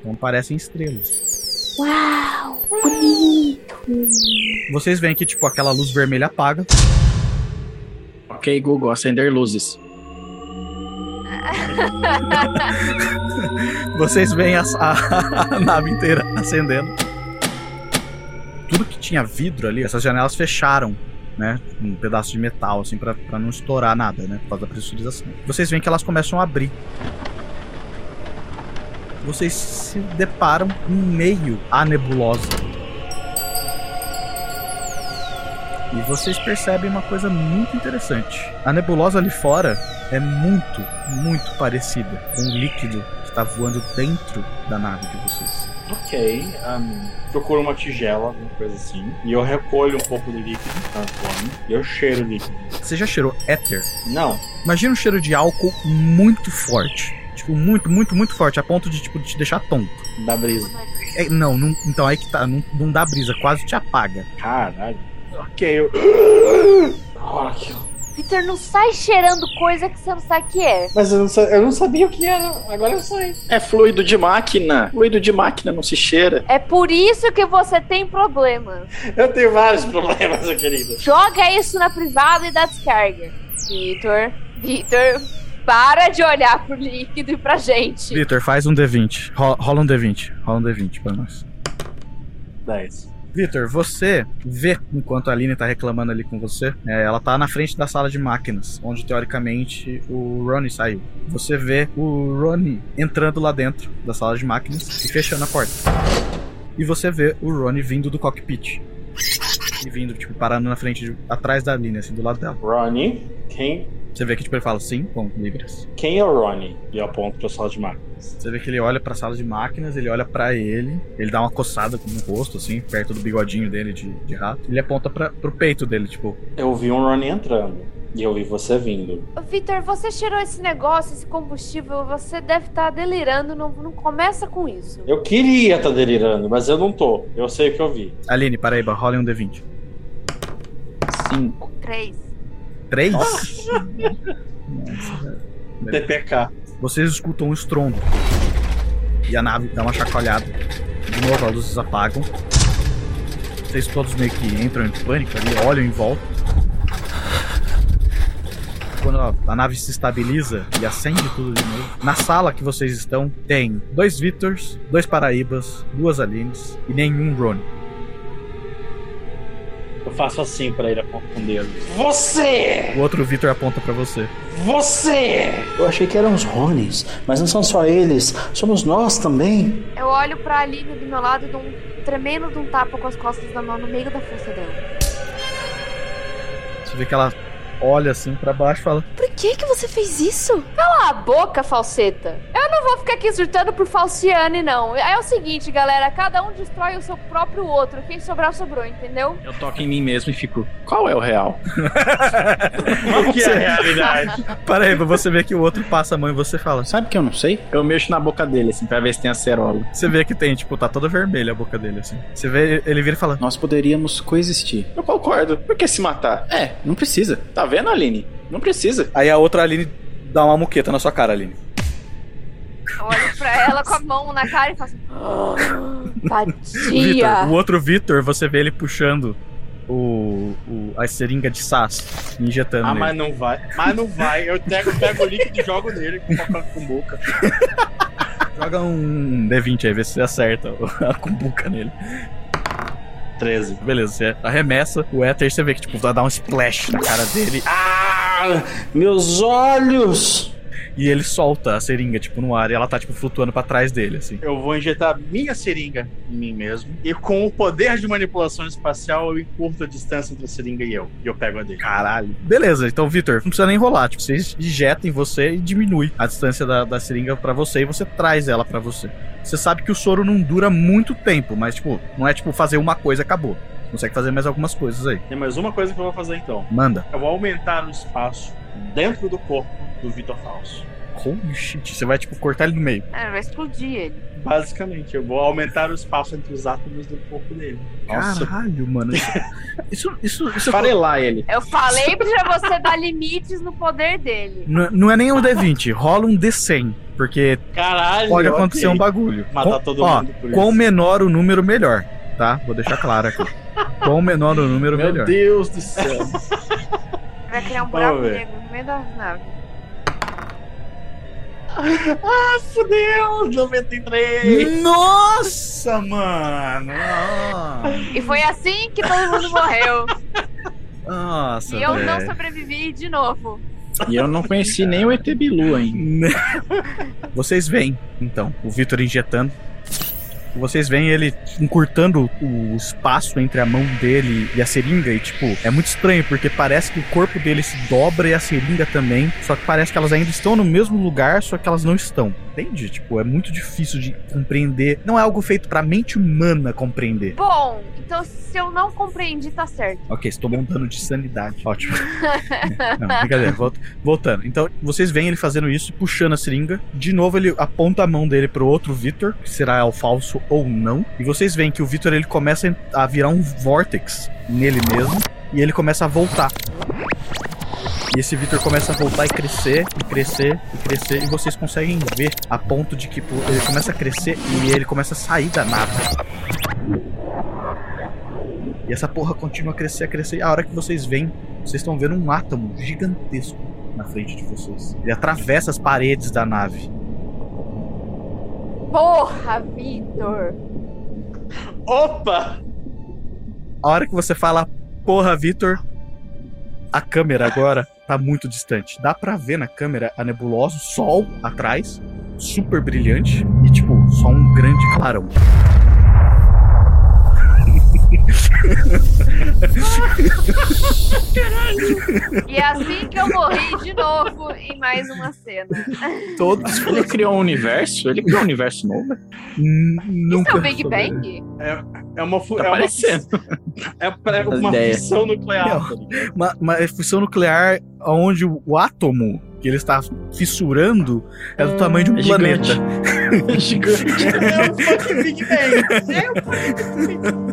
Então parecem estrelas. Uau, bonito. Vocês veem que, tipo, aquela luz vermelha apaga. Ok, Google, acender luzes. Vocês veem a, a- a nave inteira acendendo. Tudo que tinha vidro ali, essas janelas fecharam, né? Um pedaço de metal, assim, pra, pra não estourar nada, né? Por causa da pressurização. Vocês veem que elas começam a abrir. Vocês se deparam em meio à nebulosa. E vocês percebem uma coisa muito interessante. A nebulosa ali fora é muito, muito parecida com o líquido que está voando dentro da nave de vocês. Ok, ahn, procuro uma tigela, alguma coisa assim. E eu recolho um pouco do líquido que tá voando. E eu cheiro o líquido. Você já cheirou éter? Não. Imagina um cheiro de álcool muito forte. Tipo, muito, muito, muito forte, a ponto de tipo, te deixar tonto. Da brisa. É, não, não, então aí que tá, não, não dá brisa, quase te apaga. Caralho. Ok, eu. Olha aqui. Peter, não sai cheirando coisa que você não sabe o que é. Mas eu não, sa- eu não sabia o que era, agora eu sei. É fluido de máquina. Fluido de máquina não se cheira. É por isso que você tem problemas. Eu tenho vários problemas, meu querido. Joga isso na privada e dá descarga. Vitor, Vitor, para de olhar pro líquido e pra gente. Vitor, faz um D20. Ro- Rola um D20. Rola um D20 pra nós. 10. Vitor, você vê, enquanto a Aline tá reclamando ali com você, é, ela tá na frente da sala de máquinas, onde teoricamente o Ronnie saiu. Você vê o Ronnie entrando lá dentro da sala de máquinas e fechando a porta. E você vê o Ronnie vindo do cockpit. E vindo, tipo, parando na frente, de- atrás da Aline, assim, do lado dela. Ronnie, quem, Você vê que, tipo, ele fala, sim, com libras. quem é o Ronnie? E eu aponto pra sala de máquinas. Você vê que ele olha pra sala de máquinas, ele olha pra ele, ele dá uma coçada no rosto, assim, perto do bigodinho dele de, de rato. Ele aponta pra, pro peito dele, tipo, Eu vi um Ronnie entrando. E eu vi você vindo. Vitor, você cheirou esse negócio, esse combustível, você deve estar delirando, não, não começa com isso. Eu queria estar delirando, mas eu não tô. Eu sei o que eu vi. Aline, paraíba, rola um D20. Cinco. Três. Três? TPK. Vocês escutam um estrondo. E a nave dá uma chacoalhada. De novo, as luzes apagam. Vocês todos meio que entram em pânico ali, olham em volta. Quando a, nave se estabiliza e acende tudo de novo, na sala que vocês estão, tem dois Victors, dois Paraíbas, duas Alines e nenhum Ron. Eu faço assim pra ele apontar com o dedo. Você! O outro Victor aponta pra você. Você! Eu achei que eram os Ronis, mas não são só eles, somos nós também. Eu olho pra Aline do meu lado e dou um tremendo de um tapa com as costas da mão no meio da força dela. Você vê que ela olha assim pra baixo e fala: Por que que você fez isso? Cala a boca, falseta. Eu não vou ficar aqui surtando por falciane, não. É o seguinte, galera, cada um destrói o seu próprio outro. Quem sobrar, sobrou, entendeu? Eu toco em mim mesmo e fico. Qual é o real? Qual que é a realidade? Paraíba, você vê que o outro passa a mão e você fala: Sabe que eu não sei? Eu mexo na boca dele, assim, pra ver se tem acerola. Você vê que tem, tipo, tá toda vermelha a boca dele, assim. Você vê, ele vira e fala: Nós poderíamos coexistir. Eu concordo. Por que se matar? É, não precisa. Tá vendo, Aline? Não precisa. Aí a outra Aline dá uma muqueta na sua cara, Aline. Eu olho pra ela com a mão na cara e faço assim. "Ah, Vadia. o outro Vitor, você vê ele puxando o, o- a seringa de SAS, injetando Ah, nele. mas não vai. Mas não vai. Eu pego, pego o líquido e jogo nele com a com boca. Joga um D20 aí, vê se você acerta a cumbuca nele. 13. Beleza, você arremessa o éter, você vê que, tipo, vai dar um splash na cara dele. Ah, meus olhos! E ele solta a seringa, tipo, no ar, e ela tá, tipo, flutuando pra trás dele, assim. Eu vou injetar minha seringa em mim mesmo. E com o poder de manipulação espacial, eu encurto a distância entre a seringa e eu. E eu pego a dele. Caralho. Beleza, então, Vitor, não precisa nem rolar. Tipo, você injeta em você e diminui a distância da, da seringa pra você e você traz ela pra você. Você sabe que o soro não dura muito tempo, mas, tipo, não é tipo fazer uma coisa e acabou. Você consegue fazer mais algumas coisas aí. Tem mais uma coisa que eu vou fazer então. Manda. Eu vou aumentar o espaço dentro do corpo do Vitor Falso. Holy shit. Você vai, tipo, cortar ele no meio. É, vai explodir ele. Basicamente, eu vou aumentar o espaço entre os átomos do corpo dele. Caralho, mano. Isso. Isso. Isso. isso Farelar ele. Eu falei pra você dar limites no poder dele. não, não é nem um D20, rola um D100. Porque Caralho, pode acontecer um bagulho. Matar Com- todo ó, mundo por Quão isso. menor o número, melhor. Tá? Vou deixar claro aqui. Quão menor o número, Meu melhor. Deus do céu. Vai criar um buraco negro no meio da nave. ah, fudeu! 93! Nossa, mano! E foi assim que todo mundo morreu. Nossa, e eu não sobrevivi de novo. E eu não conheci nem o ET Bilu ainda. Vocês veem, então, o Victor injetando. Vocês veem ele encurtando o espaço entre a mão dele e a seringa. E, tipo, é muito estranho, porque parece que o corpo dele se dobra e a seringa também. Só que parece que elas ainda estão no mesmo lugar, só que elas não estão. Entende? Tipo, é muito difícil de compreender. Não é algo feito pra mente humana compreender. Bom, então se eu não compreendi, tá certo. Ok, estou montando de sanidade. Ótimo. Não, brincadeira. volta- voltando. Então, vocês veem ele fazendo isso, puxando a seringa. De novo, ele aponta a mão dele pro outro Victor, que será o falso ou não. E vocês veem que o Victor ele começa a virar um vortex nele mesmo. E ele começa a voltar. E esse Vitor começa a voltar e crescer, e crescer, e crescer, e vocês conseguem ver a ponto de que ele começa a crescer e ele começa a sair da nave. E essa porra continua a crescer, a crescer. E a hora que vocês veem, vocês estão vendo um átomo gigantesco na frente de vocês. Ele atravessa as paredes da nave. Porra, Vitor! Opa! A hora que você fala, porra, Vitor, a câmera agora tá muito distante. Dá pra ver na câmera a nebulosa, sol atrás, super brilhante, e tipo, só um grande clarão. E é assim que eu morri de novo em mais uma cena. Todos. Ele criou um universo? Ele criou um universo novo? N- Isso é Nunca. o Big Bang? É, é uma, Tá é uma, parecendo. é pra- As uma nuclear. Não. tá? Uma, uma fissão nuclear onde o, o átomo que ele está fissurando é do tamanho de um É planeta. gigante. É gigante. É o fucking Big Bang. É o fucking Big Bang.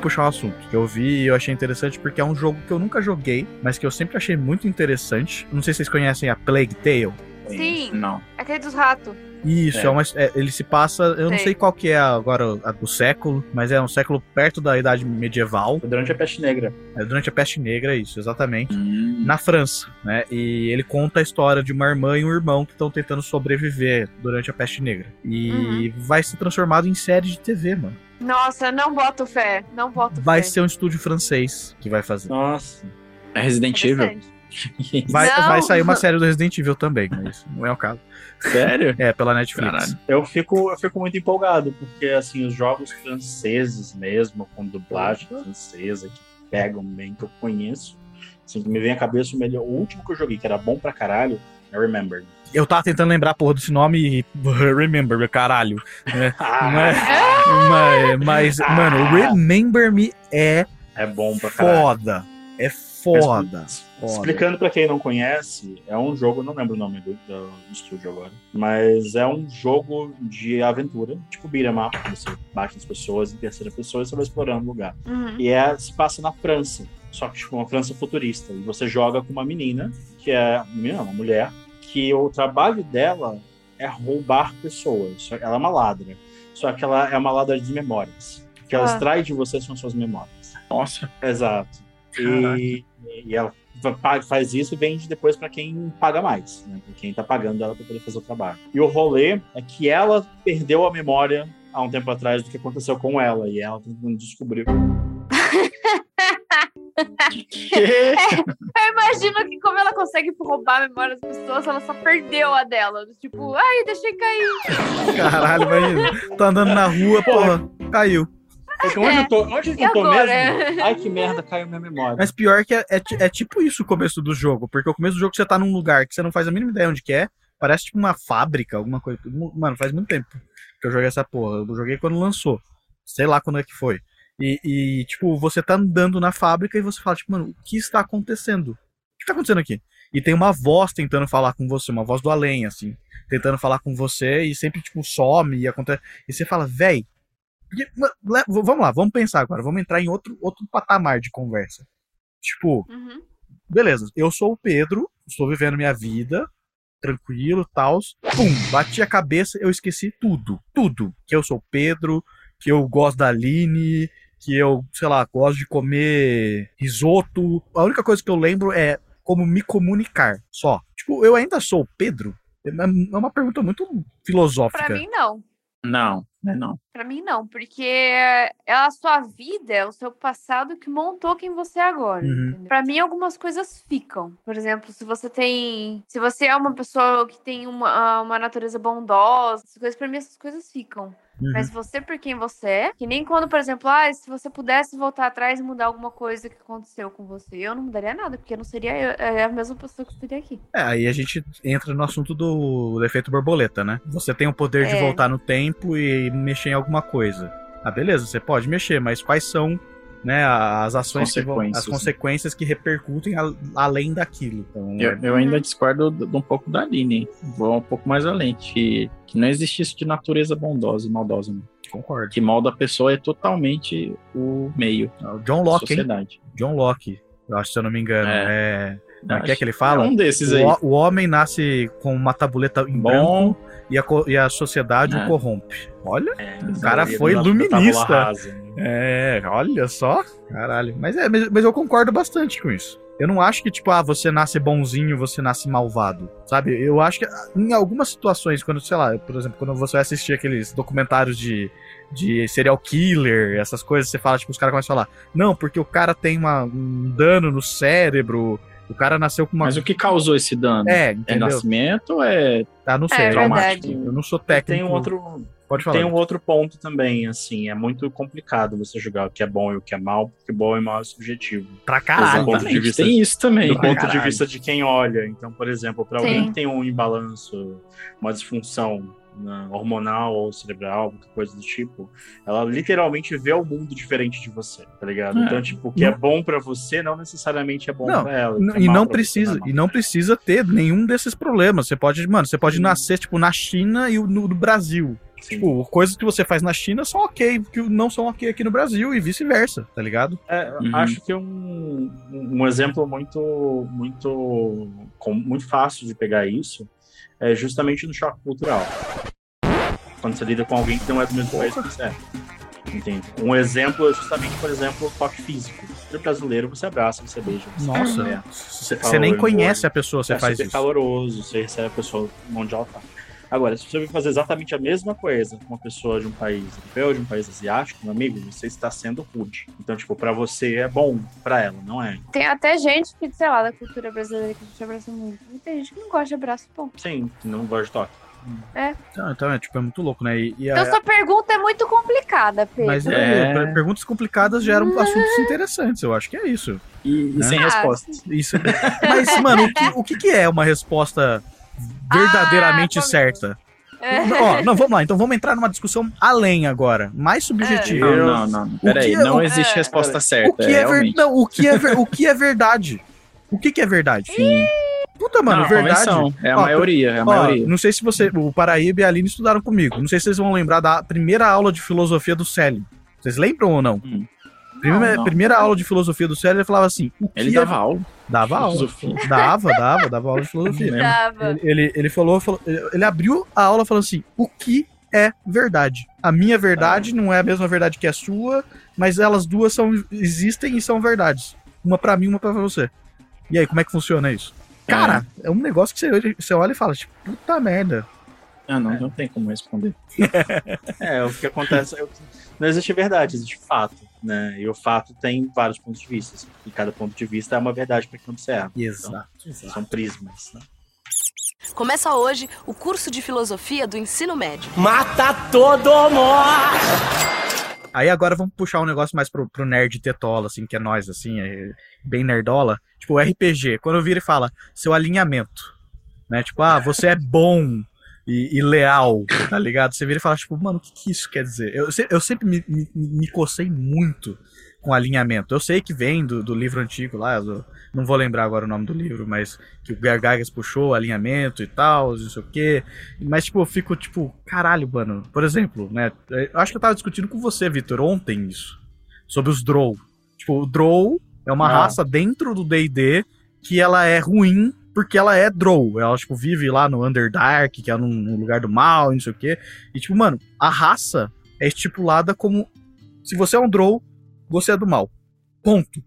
Puxar um assunto que eu vi e eu achei interessante porque é um jogo que eu nunca joguei, mas que eu sempre achei muito interessante. Não sei se vocês conhecem a Plague Tale. Sim. Não. Aquele dos ratos. Isso, é. É. uma, é, ele se passa, eu não Sei. qual que é agora a- o século, mas é um século perto da idade medieval, Durante a peste negra. é durante a peste negra, isso, exatamente. Hum. Na França, né? E ele conta a história de uma irmã e um irmão que estão tentando sobreviver durante a peste negra. E vai ser transformado em série de TV, mano. Nossa, não boto fé. Não boto Vai fé. ser um estúdio francês que vai fazer. Nossa. É Resident Evil? Vai, Não. vai sair uma série do Resident Evil também, mas não é o caso. Sério? É, pela Netflix. Caralho. Eu fico, eu fico muito empolgado, porque assim, os jogos franceses mesmo, com dublagem francesa, que pegam bem, que eu conheço, assim, que me vem à cabeça o melhor. O último que eu joguei, que era bom pra caralho, é Remember. Eu tava tentando lembrar a porra desse nome e. Remember, caralho. né? Ah, Mas, mas, mas, mano, Remember Me é é bom pra caralho. foda. É foda. foda. Explicando pra quem não conhece, é um jogo, não lembro o nome do, do, estúdio agora, mas é um jogo de aventura, tipo beat'em up, que você bate nas pessoas em terceira pessoa e você vai explorando o lugar. Uhum. E é, se passa na França, só que tipo uma França futurista. E você joga com uma menina, que é menina, uma mulher, que o trabalho dela é roubar pessoas. Ela é uma ladra. Só que ela é uma ladra de memórias. O que ela Ah. extrai de você são suas memórias. Nossa. Exato. E, e ela fa- faz isso e vende depois pra quem paga mais, né? Pra quem tá pagando ela pra poder fazer o trabalho. E o rolê é que ela perdeu a memória há um tempo atrás do que aconteceu com ela. E ela tentando descobrir. Eu imagino que como ela consegue roubar a memória das pessoas, ela só perdeu a dela. Tipo, ai, deixei cair. Caralho, imagina. Tô andando na rua, porra, caiu. Porque onde eu tô, onde que eu tô mesmo? Ai, que merda, caiu minha memória. Mas pior que é, é, é tipo isso o começo do jogo, porque o começo do jogo você tá num lugar que você não faz a mínima ideia onde que é, parece tipo uma fábrica, alguma coisa. Mano, faz muito tempo que eu joguei essa porra. Eu joguei quando lançou. Sei lá quando é que foi. E, e, tipo, você tá andando na fábrica e você fala, tipo, mano, o que está acontecendo? O que tá acontecendo aqui? E tem uma voz tentando falar com você, uma voz do além, assim, tentando falar com você e sempre, tipo, some e acontece. E você fala, véi, vamos lá, vamos pensar agora, vamos entrar em outro, outro patamar de conversa. Tipo, Uhum. beleza, eu sou o Pedro, estou vivendo minha vida, tranquilo, tal. Pum, bati a cabeça, eu esqueci tudo, tudo. Que eu sou o Pedro, que eu gosto da Aline, que eu, sei lá, gosto de comer risoto. A única coisa que eu lembro é como me comunicar, só. Tipo, eu ainda sou o Pedro? É é uma pergunta muito filosófica. Pra mim, não. Não, não é não. Pra mim, não. Porque é a sua vida, é o seu passado que montou quem você é agora. Uhum. Pra mim, algumas coisas ficam. Por exemplo, se você tem. Se você é uma pessoa que tem uma, uma natureza bondosa, essas coisas, pra mim, essas coisas ficam. Uhum. Mas você por quem você é, que nem quando, por exemplo, ah, se você pudesse voltar atrás e mudar alguma coisa que aconteceu com você, eu não mudaria nada, porque eu não seria eu, é a mesma pessoa que estaria aqui. É, aí a gente entra no assunto do, do efeito borboleta, né? Você tem o poder de É. voltar no tempo e mexer em alguma coisa. Ah, beleza, você pode mexer, mas quais são né, as ações que vão, as Consequências, né? consequências que repercutem a- além daquilo. Então, Eu, eu ainda discordo de um pouco da Aline. Vou um pouco mais além. Que, que não existe isso de natureza bondosa e maldosa. Não. concordo. Que molda a pessoa é totalmente o meio. O John Locke, hein? sociedade. John Locke, eu acho, se eu não me engano. É. Como é que é que ele fala? é um desses o, aí. ho- o homem nasce com uma tabuleta em Bom. branco e a, e a sociedade É. o corrompe. Olha, É, o cara foi iluminista. né? É, olha só. Caralho. Mas, é, mas, mas eu concordo bastante com isso. Eu não acho que, tipo, ah, você nasce bonzinho, você nasce malvado, sabe? Eu acho que em algumas situações, quando, sei lá, por exemplo, quando você vai assistir aqueles documentários de, de serial killer, essas coisas, você fala, tipo, os caras começam a falar, não, porque o cara tem uma- um dano no cérebro, o cara nasceu com uma... Mas o que causou esse dano? É, É entendeu? nascimento ou é Ah, não sei. É verdade. Eu não sou técnico. Tem um outro, Pode falar. tem um outro ponto também, assim, é muito complicado você julgar o que é bom e o que é mal, porque bom e mal é subjetivo. Pra caralho. ponto de vista Tem isso também. Do ponto de caralho. vista de quem olha. Então, por exemplo, para alguém que tem um imbalanço, uma disfunção hormonal ou cerebral, qualquer coisa do tipo, ela literalmente vê o mundo diferente de você, tá ligado? É. Então, tipo, o que é bom pra você não necessariamente é bom Não, pra ela. é E não você precisa, não é e não precisa ter nenhum desses problemas. Você pode, mano, você pode nascer tipo na China e o- no, no Brasil. Sim. Tipo, coisas que você faz na China são ok, que não são ok aqui no Brasil e vice-versa, tá ligado? É, Uhum. Acho que um, um exemplo muito, muito, com- muito fácil de pegar isso é justamente no choque cultural. Quando você lida com alguém que não é do mesmo país que você é. Entende? Um exemplo é justamente, por exemplo, o toque físico. Você é brasileiro, você abraça, você beija. Você Nossa, Você fala nem conhece a pessoa, você é faz super isso. caloroso, você recebe a pessoa onde ela tá. Agora, se você vai fazer exatamente a mesma coisa com uma pessoa de um país europeu, de um país asiático, meu amigo, você está sendo rude. Então, tipo, pra você é bom, pra ela não é. Tem até gente que, sei lá, da cultura brasileira que a gente abraça muito. E tem gente que não gosta de abraço, bom. Sim, não gosta de toque. É. Então, então é, tipo, é muito louco, né? E, e Então a- sua pergunta é muito complicada, Pedro. mas é, per- perguntas complicadas geram assuntos interessantes, eu acho que é isso. E, Né? sem Ah, resposta. Isso. Mas, mano, o que, o que que é uma resposta verdadeiramente Ah, vamos- certa? É. Ó, não, vamos lá. Então vamos entrar numa discussão além agora, mais subjetiva. Não, não, não. O Peraí, que- não o- existe é, resposta O certa. que é, ver... não, o que é ver... o que é verdade? O que que é verdade? Sim. Puta, mano, Não, verdade. convenção, é a Ó, maioria, é a Ó, maioria. não sei se você, o Paraíba e a Aline estudaram comigo. Não sei se vocês vão lembrar da primeira aula de filosofia do Célio. Vocês lembram ou não? Hum. Primeira, não. primeira aula de filosofia do Célio, ele falava assim: o que Ele é- dava aula. Dava aula. filosofia. Dava, dava, dava aula de filosofia. Dava. Ele, ele, ele falou, falou- ele abriu a aula falando assim: o que é verdade? A minha verdade não é a mesma verdade que a sua, mas elas duas são, existem e são verdades. Uma pra mim, uma pra você. E aí, como é que funciona isso? Cara, é um negócio que você, olha- você olha e fala, tipo, puta merda. Ah, não, não tem como responder. é, o que acontece. é o que- Não existe verdade, existe fato, né? E o fato tem vários pontos de vista. E cada ponto de vista é uma verdade para quem observa. Exato. Então, são prismas, né? Começa hoje o curso de filosofia do ensino médio. Mata todo mundo! Aí agora vamos puxar um negócio mais pro, pro nerd tetola, assim, que é nós, assim, é bem nerdola. Tipo, o RPG. Quando eu viro e fala seu alinhamento, né? Tipo, ah, você é bom e, e leal, tá ligado? Você vira e fala, tipo, mano, o que, que isso quer dizer? Eu, eu sempre me, me, me cocei muito com alinhamento. Eu sei que vem do, do livro antigo lá, do- não vou lembrar agora o nome do livro, mas que o Gargagas puxou alinhamento e tal, não sei o quê. Mas, tipo, eu fico, tipo, caralho, mano. Por exemplo, né? Eu acho que eu tava discutindo com você, Vitor, ontem isso. Sobre os Drow. Tipo, o Drow é uma Ah. raça dentro do D&D que ela é ruim porque ela é Drow. Ela, tipo, vive lá no Underdark, que é num, num lugar do mal, e não sei o quê. E, tipo, mano, a raça é estipulada como... Se você é um Drow, você é do mal. Ponto.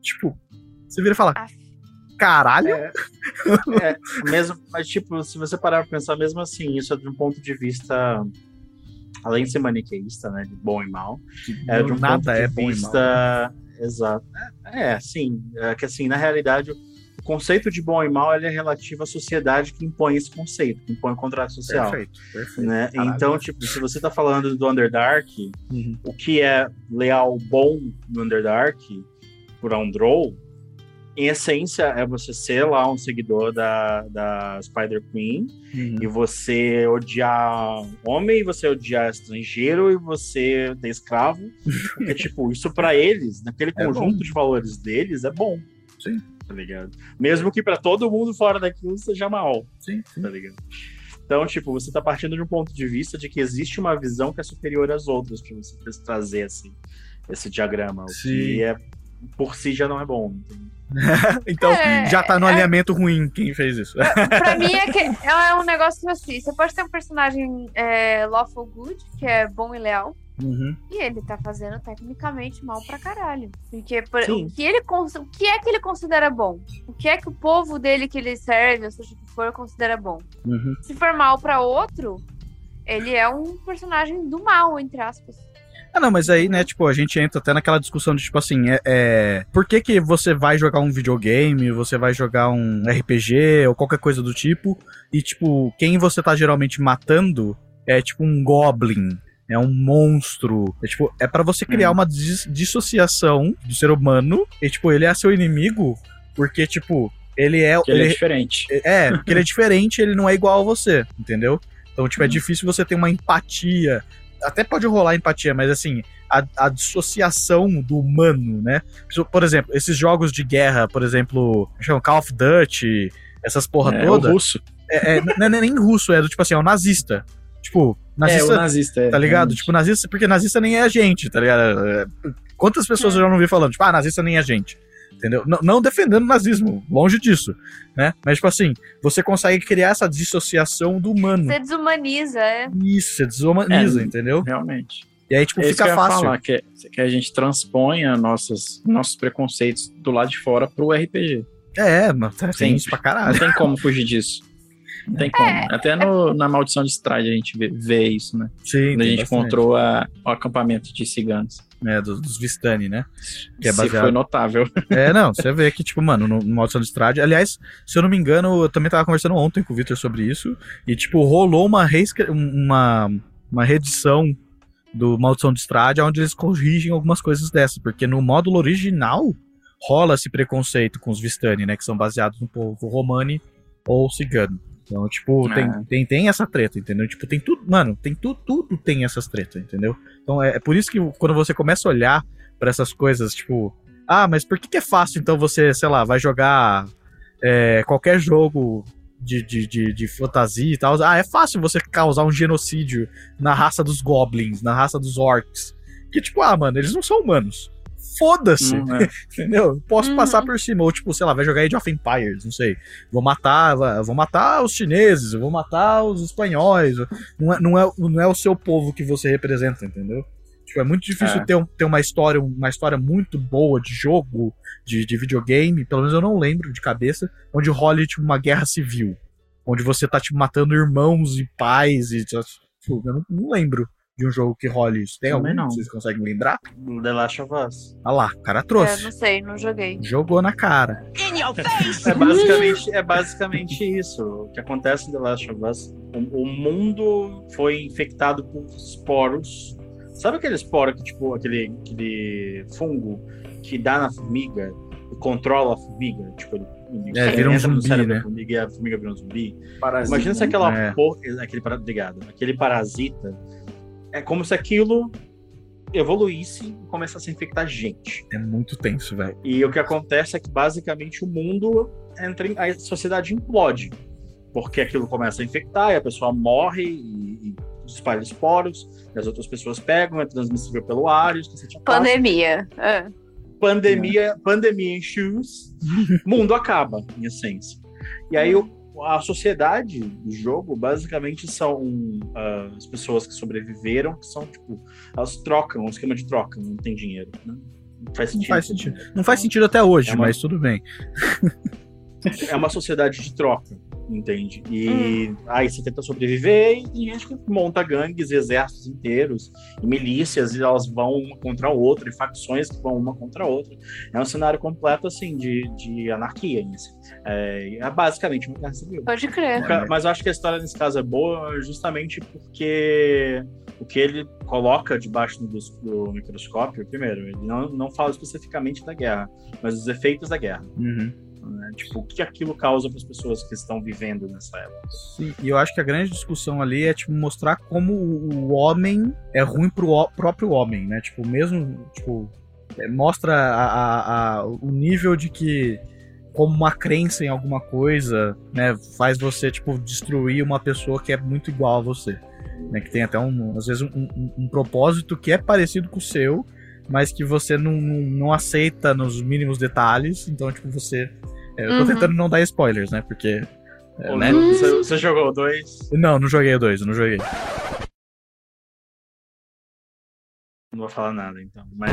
Tipo, você vira e fala... Caralho? É, mesmo, mas tipo, se você parar pra pensar mesmo assim, isso é de um ponto de vista além de ser maniqueísta, né, de bom e mal, é de um Nada ponto de é bom e mal. vista exato. É, é, sim, é que assim, na realidade, conceito de bom e mal ele é relativo à sociedade que impõe esse conceito, que impõe o contrato social. Perfeito, perfeito. Né? Caralho. Então, tipo, se você tá falando do Underdark, Uhum. o que é leal bom no Underdark por um Drow em essência, é você ser lá um seguidor da, da Spider Queen Uhum. e você odiar homem, você odiar estrangeiro e você ter escravo. Porque, tipo, isso pra eles, naquele É conjunto bom. de valores deles, é bom. Sim. Tá ligado? Mesmo que pra todo mundo fora daquilo seja mal. Sim, sim. Tá ligado? Então, tipo, você tá partindo de um ponto de vista de que existe uma visão que é superior às outras pra você trazer assim, esse diagrama. O Sim. que é, por si já não é bom. Então, É, já tá no é- alinhamento ruim quem fez isso. pra mim é, que é um negócio assim. Você pode ter um personagem é, lawful good, que é bom e leal. Uhum. E ele tá fazendo tecnicamente mal pra caralho. Porque por- o que, ele, o que é que ele considera bom? O que é que o povo dele que ele serve, ou seja o que for, considera bom? Uhum. Se for mal pra outro, ele é um personagem do mal, entre aspas. Ah, não, mas aí, né, tipo, a gente entra até naquela discussão de, tipo assim, é, é, por que que você vai jogar um videogame, você vai jogar um RPG ou qualquer coisa do tipo, e, tipo, quem você tá geralmente matando é, tipo, um goblin, é um monstro, é, tipo, é para você criar uma dis- dissociação do ser humano, e, tipo, ele é seu inimigo, porque, tipo, ele é... Que ele é diferente. É, porque ele é diferente, ele não é igual a você, entendeu? Então, tipo, é difícil você ter uma empatia. Até pode rolar empatia, mas assim, a, a dissociação do humano, né? Por exemplo, esses jogos de guerra, por exemplo, Call of Duty, essas porra É, toda. o russo. É, é, não é nem russo, é do tipo assim, é o nazista. Tipo, nazista. É, o nazista, é, Tá ligado? realmente. Tipo, nazista, porque nazista nem é a gente, tá ligado? É, Quantas pessoas eu já não vi falando, tipo, ah, nazista nem é a gente. Entendeu? Não, não defendendo o nazismo, longe disso, né? Mas, tipo assim, você consegue criar essa dissociação do humano. Você desumaniza, é. Isso, você desumaniza, É, entendeu? Realmente. E aí, tipo, É fica que fácil. falar, que, que a gente transpõe nossas, nossos preconceitos do lado de fora pro RPG. É, mas tem isso pra caralho. Não tem como fugir disso. Não tem como. Até no- na Maldição de Strade a gente vê, vê isso, né? Sim, Quando a gente bastante. encontrou a- o acampamento de ciganos. É, dos, dos Vistani, né? Que é Se baseado. foi notável. É, não, você vê que, tipo, mano, no, no Maldição de Estrade. Aliás, se eu não me engano, eu também tava conversando ontem com o Victor sobre isso. E, tipo, rolou uma, reescre- uma, uma reedição do Maldição de Estrade, onde eles corrigem algumas coisas dessas. Porque no módulo original rola esse preconceito com os Vistani, né? Que são baseados no povo romani ou cigano. Então, tipo, tem, Ah. tem, tem essa treta, entendeu? Tipo, tem tudo, mano, tem tudo, tudo tem essas tretas, entendeu? Então é, é por isso que quando você começa a olhar pra essas coisas, tipo, ah, mas por que, que é fácil então você, sei lá, vai jogar é, qualquer jogo de, de, de, de fantasia e tal? Ah, é fácil você causar um genocídio na raça dos goblins, na raça dos orcs. Que tipo, ah, mano, eles não são humanos. Foda-se, Não é. entendeu? Posso Uhum. passar por cima, ou tipo, sei lá, vai jogar Age of Empires, não sei. Vou matar, vou matar os chineses, eu vou matar os espanhóis. Não é, não, é, não é o seu povo que você representa, entendeu? Tipo, é muito difícil É. ter, um- ter uma história, uma história muito boa de jogo, de, de videogame, pelo menos eu não lembro de cabeça, onde role tipo, uma guerra civil. Onde você tá tipo, matando irmãos e pais e. Tipo, eu não, não lembro de um jogo que role isso. Tem Também algum? não. Vocês conseguem lembrar? The Last of Us. Ah lá, o cara É, trouxe. não sei, não joguei. Jogou na cara. É basicamente, é basicamente isso. O que acontece em The Last of Us. O, o mundo foi infectado por esporos. Sabe aquele esporo que, tipo, aquele, aquele fungo que dá na formiga e controla a formiga? Tipo, ele, É, vira um zumbi, cérebro né? da formiga e a formiga vira um zumbi. Parasita, Imagina se aquela É. porra. Aquele, obrigado. Aquele parasita. É como se aquilo evoluísse e começasse a infectar gente. É muito tenso, velho. E o que acontece é que basicamente o mundo entra em, a sociedade implode. Porque aquilo começa a infectar e a pessoa morre e, e espalha esporos, e as outras pessoas pegam, é transmissível pelo ar, os cacete a quatro. Pandemia. É. pandemia, pandemia em shoes, mundo acaba, em essência. E aí o- a sociedade do jogo basicamente são ah, as pessoas que sobreviveram, que são tipo, elas trocam, um esquema de troca, não tem dinheiro. Né? Não faz Não sentido. faz sentido. Não faz sentido até hoje, É uma- mas tudo bem. É uma sociedade de troca, entende? E aí você tenta sobreviver e tem gente que monta gangues, exércitos inteiros, e milícias, e elas vão uma contra a outra, e facções que vão uma contra a outra. É um cenário completo, assim, de, de anarquia. si. É, é basicamente uma guerra civil. Pode crer. Mas eu acho que a história nesse caso é boa justamente porque o que ele coloca debaixo do, do microscópio, primeiro, ele não, não fala especificamente da guerra, mas os efeitos da guerra. Uhum. Né? Tipo, o que aquilo causa para as pessoas que estão vivendo nessa época. Sim, e eu acho que a grande discussão ali é, tipo, mostrar como o o homem é ruim pro ó- próprio homem, né? Tipo, mesmo, tipo, é, mostra a- a- a- o nível de que como uma crença em alguma coisa, né, faz você, tipo, destruir uma pessoa que é muito igual a você. Né, que tem até, um, às vezes, um, um- um propósito que é parecido com o seu, mas que você não, não, não aceita nos mínimos detalhes. Então, tipo, você... é, eu tô Uhum. tentando não dar spoilers, né, porque... é, Ô, né? Lu, Você, você jogou dois? Não, não joguei o 2, eu não joguei. Não vou falar nada, então. Mas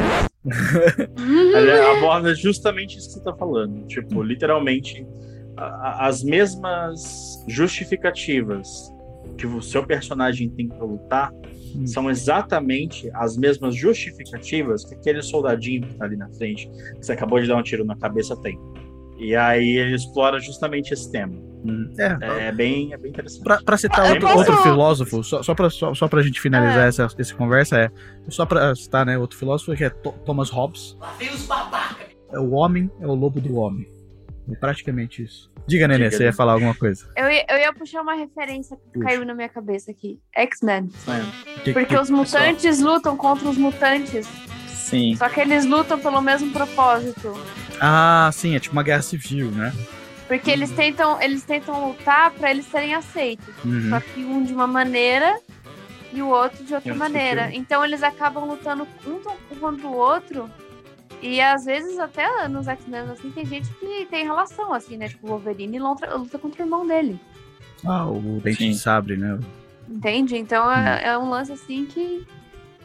ele aborda justamente isso que você tá falando. Tipo, literalmente, a- a- as mesmas justificativas que o seu personagem tem pra lutar são exatamente as mesmas justificativas que aquele soldadinho que tá ali na frente, que você acabou de dar um tiro na cabeça, tem. E aí ele explora justamente esse tema. É, É bem, é bem interessante. Pra, pra citar Ah, outro, outro filósofo, só, só, pra, só, só pra gente finalizar Ah. essa, essa conversa, é. Só pra citar, né? Outro filósofo que é Thomas Hobbes. É o homem é o lobo do homem. É praticamente isso. Diga, Nenê, Diga, você ia falar alguma coisa. Eu ia, eu ia puxar uma referência que Puxa. caiu na minha cabeça aqui. X-Men. Que- Porque que- os mutantes lutam contra os mutantes. Sim. Só que eles lutam pelo mesmo propósito. Ah, sim, é tipo uma guerra civil, né? Porque eles tentam, eles tentam lutar pra eles serem aceitos. Uhum. Só que um de uma maneira e o outro de outra maneira. Então eles acabam lutando um contra o outro. E às vezes até nos X-Men assim tem gente que tem relação assim, né? Tipo o Wolverine luta, luta contra o irmão dele. Ah, o dente Sim. de sabre, né? Entende? Então é, é um lance assim que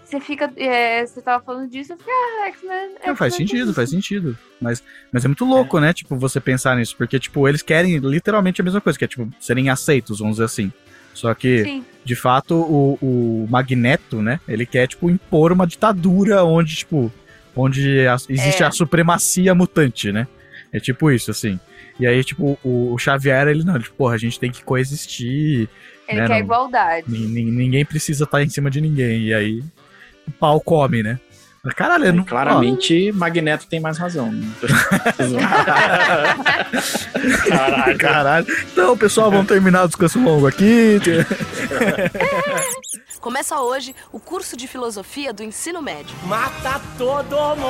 você fica. é, você tava falando disso, eu fiquei, ah, X-Men. Não, faz sentido, faz sentido. Mas, mas é muito louco, né? Tipo, você pensar nisso. Porque, tipo, eles querem literalmente a mesma coisa, que é, tipo, serem aceitos, vamos dizer assim. Só que, Sim. de fato, o, o Magneto, né? Ele quer, tipo, impor uma ditadura onde, tipo, onde a- existe É. a supremacia mutante, né? É tipo isso, assim. E aí, tipo, o, o Xavier, ele não, ele, tipo, porra, a gente tem que coexistir. Ele né, quer não- igualdade. Nin- nin- Ninguém precisa estar em cima de ninguém. E aí, o pau come, né? Caralho, eu não, Claramente, Magneto tem mais razão. né? Caralho. Caralho. Então, pessoal, vamos terminar o descanso longo aqui. Começa hoje o curso de filosofia do ensino médio. Mata todo mundo!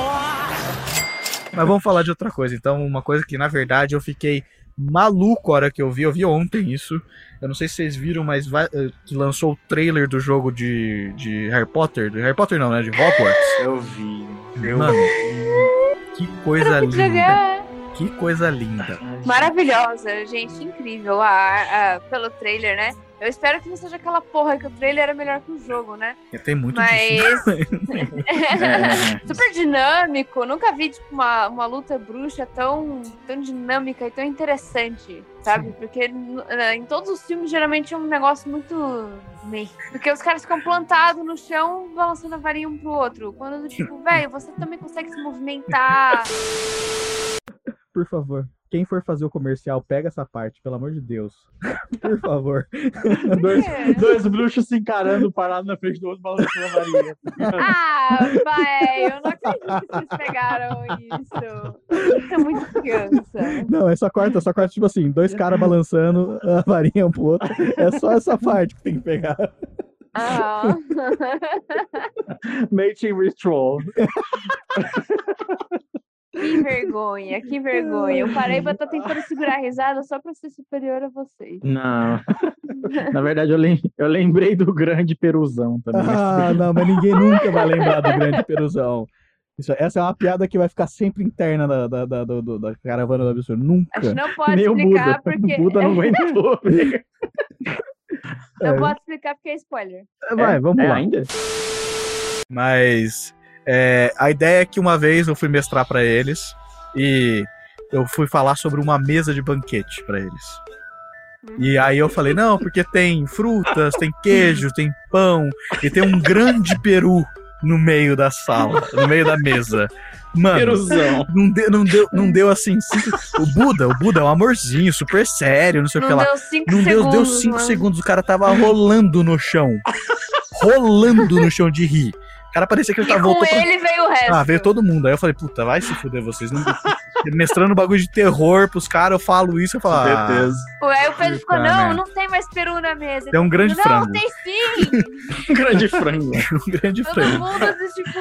Mas vamos falar de outra coisa. Então, uma coisa que, na verdade, eu fiquei maluco a hora que eu vi. Eu vi ontem isso. Eu não sei se vocês viram, mas vai- eh, lançou o trailer do jogo de, de Harry Potter. De Harry Potter não, né? De Hogwarts. Eu vi. Eu Mano, que coisa linda. jogar. Que coisa linda. Maravilhosa, gente, incrível. Ah, ah, pelo trailer, né? Eu espero que não seja aquela porra que o trailer era melhor que o jogo, né? Tem muito Mas. disso. É. Super dinâmico. Nunca vi, tipo, uma, uma luta bruxa tão, tão dinâmica e tão interessante, sabe? Porque eh, em todos os filmes geralmente é um negócio muito. meh. Porque os caras ficam plantados no chão, balançando a varinha um pro outro. Quando, tipo, velho, você também consegue se movimentar. Por favor. Quem for fazer o comercial, pega essa parte, pelo amor de Deus. Por favor. Dois, É. dois bruxos se encarando, parados na frente do outro, balançando a varinha. Ah, vai, eu não acredito que vocês pegaram isso. Isso é muito criança. Não, é só corta, só corta, tipo assim, dois caras balançando a varinha um pro outro. É só essa parte que tem que pegar. Ah. Mating Ritual. Que vergonha, que vergonha. O Paraíba tá tentando segurar a risada só pra ser superior a vocês. Não. Na verdade, eu, lem- eu lembrei do grande peruzão também. Ah, não, mas ninguém nunca vai lembrar do grande peruzão. Isso, essa é uma piada que vai ficar sempre interna da, da, da, do- da caravana do absurdo. Nunca. Acho que não pode Nem o explicar Buda. porque. O Buda não aguentou. não É. pode explicar porque é spoiler. Vai, vamos É, lá. ainda? Mas é, a ideia é que uma vez eu fui mestrar pra eles e eu fui falar sobre uma mesa de banquete pra eles. E aí eu falei, não, porque tem frutas, tem queijo, tem pão e tem um grande peru no meio da sala, no meio da mesa. Mano, Peruzão. não deu, não deu, não deu assim. cinco- O Buda, o Buda é um amorzinho, super sério, não sei o que Não lá. deu cinco Não deu, segundos. deu cinco mano. segundos, o cara tava rolando no chão. rolando no chão de rir. O cara parecia que ele E tava com voltando pra- ele veio o resto. Ah, veio todo mundo. Aí eu falei, puta, vai se fuder vocês. Não... Mestrando bagulho de terror pros caras, eu falo isso, eu falo. Ah, Certeza. Aí o Pedro ficou, não, não tem mais peru na mesa. Tem um grande não, frango. tem sim. Um grande frango. um grande Todo frango. mundo, tipo,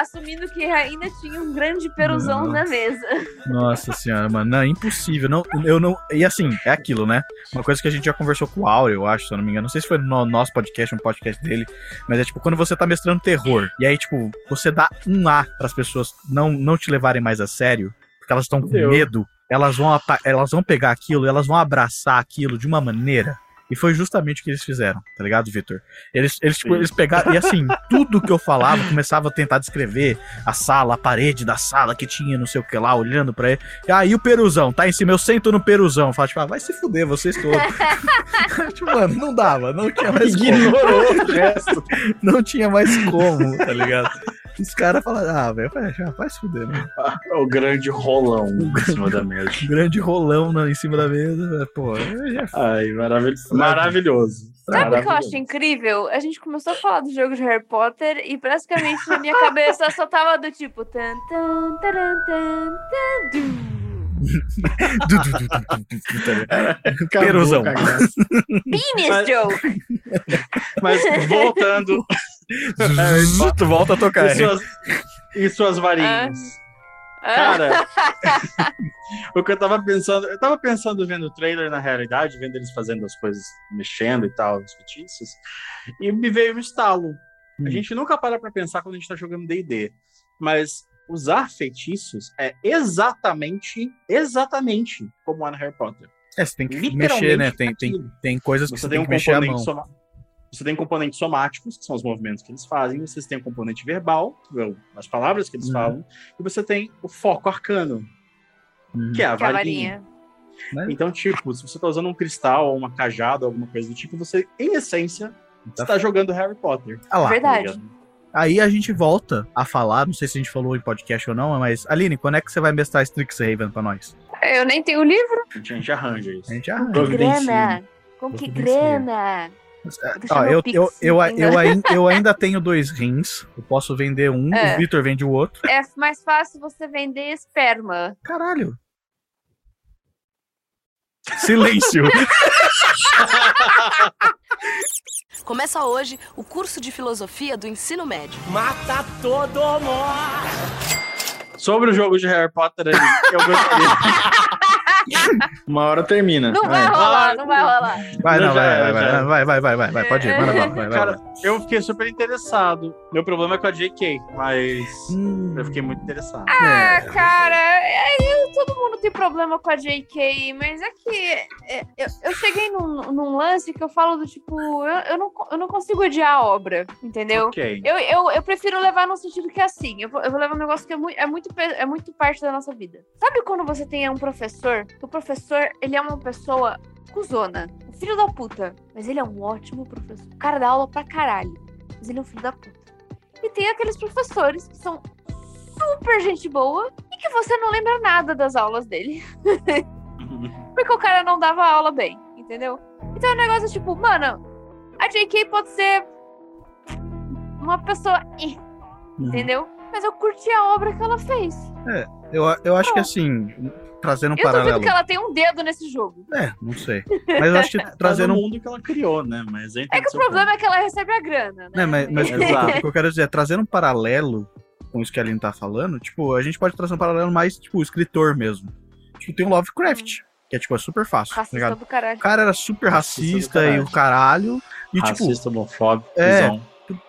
assumindo que ainda tinha um grande peruzão na mesa. Nossa senhora, mano, não, é impossível. Não, eu não. E assim, é aquilo, né? Uma coisa que a gente já conversou com o Áureo, eu acho, se eu não me engano. Não sei se foi no nosso podcast, um podcast dele. Mas é tipo, quando você tá mestrando terror, e aí, tipo, você dá um A pras pessoas não, não te levarem mais a sério, porque elas estão com Fudeu. medo, elas vão, elas vão pegar aquilo, elas vão abraçar aquilo de uma maneira. E foi justamente o que eles fizeram, tá ligado, Vitor? Eles, eles, tipo, Sim. eles pegaram. E assim, tudo que eu falava, começava a tentar descrever a sala, a parede da sala que tinha, não sei o que lá, olhando pra ele. E aí o peruzão, tá em cima, eu sento no peruzão. Fala, tipo, ah, vai se fuder, vocês todos. tipo, mano, não dava, não tinha mais Ignorou como. o gesto. Não tinha mais como, tá ligado? Os caras falaram, ah, velho, vai, se fuder, né? O grande rolão em cima da mesa. Um grande rolão na- em cima da mesa, pô. é- é Ai, maravil... maravilhoso. Sabe o que eu acho incrível? A gente começou a falar do jogo de Harry Potter e praticamente na minha cabeça só tava do tipo. Tan, tan, taran, tan, tan, dum. Peruzão. graça. Penis joke! Mas voltando. Tu volta a tocar. e, suas, e suas varinhas. Ah. Cara, o que eu tava pensando, eu tava pensando vendo o trailer na realidade, vendo eles fazendo as coisas, mexendo e tal, os feitiços, e me veio um estalo. A gente nunca para pra pensar quando a gente tá jogando D&D, mas usar feitiços é exatamente, exatamente como é no Harry Potter. É, você tem que mexer, né? Tem, tem, tem coisas que Você você tem tem um que mexer a mão. componente soma... Você tem componentes somáticos, que são os movimentos que eles fazem, você tem o componente verbal, ou as palavras que eles Uhum. falam, e você tem o foco arcano, Uhum. que é a Que a varinha. varinha. Então, tipo, se você tá usando um cristal ou uma cajada, alguma coisa do tipo, você, em essência, Tá. está jogando Harry Potter. Ah lá. Verdade. tá? Aí a gente volta a falar, não sei se a gente falou em podcast ou não, mas Aline, quando é que você vai mestrar Strixhaven pra nós? Eu nem tenho livro. A gente, arranja isso. A gente já Com que grana? Com que grana? Meu eu, eu, eu, eu, ain- eu ainda tenho dois rins. Eu posso vender um, É. o Victor vende o outro. É mais fácil você vender esperma. Caralho. Silêncio. Começa hoje o curso de filosofia do ensino médio. Mata todo mundo! Sobre o jogo de Harry Potter, ali, eu gostaria. Uma hora termina. Não vai É. rolar, não vai rolar. Vai, Não, vai, vai, vai, vai, vai, vai, vai, vai, pode ir, manda bala, vai, vai, Cara, vai. eu fiquei super interessado. Meu problema é com a JK, mas Hum, eu fiquei muito interessado. Ah, é. cara, é, eu- todo mundo tem problema com a JK, mas é que é, eu, eu cheguei num, num lance que eu falo do tipo, eu, eu, não, eu não consigo odiar a obra, entendeu? Ok. Eu, eu, eu prefiro levar no sentido que é assim, eu vou, eu vou levar um negócio que é muito, é, muito, é muito parte da nossa vida. Sabe quando você tem um professor, o professor, ele é uma pessoa cuzona, um filho da puta, mas ele é um ótimo professor. O cara dá aula pra caralho, mas ele é um filho da puta. E tem aqueles professores que são super gente boa e que você não lembra nada das aulas dele. Porque o cara não dava aula bem, entendeu? Então é um negócio tipo, mano, a JK pode ser uma pessoa, Uhum. entendeu? Mas eu curti a obra que ela fez. Eu, eu acho que assim, trazendo um eu duvido paralelo. que ela tenha um dedo nesse jogo. É, não sei. Mas eu acho que Trazendo um. mundo que ela criou, né? Mas É que o problema é que ela recebe a grana, né? Né, mas, mas Exato. o que eu quero dizer é, trazendo um paralelo com isso que a Aline tá falando, tipo, a gente pode trazer um paralelo mais, tipo, escritor mesmo. Tipo, tem o Lovecraft, que é, tipo, é super fácil, tá Racista ligado? do caralho. O cara era super Racista racista e o caralho. E, tipo, Racista, homofóbico, É. visão.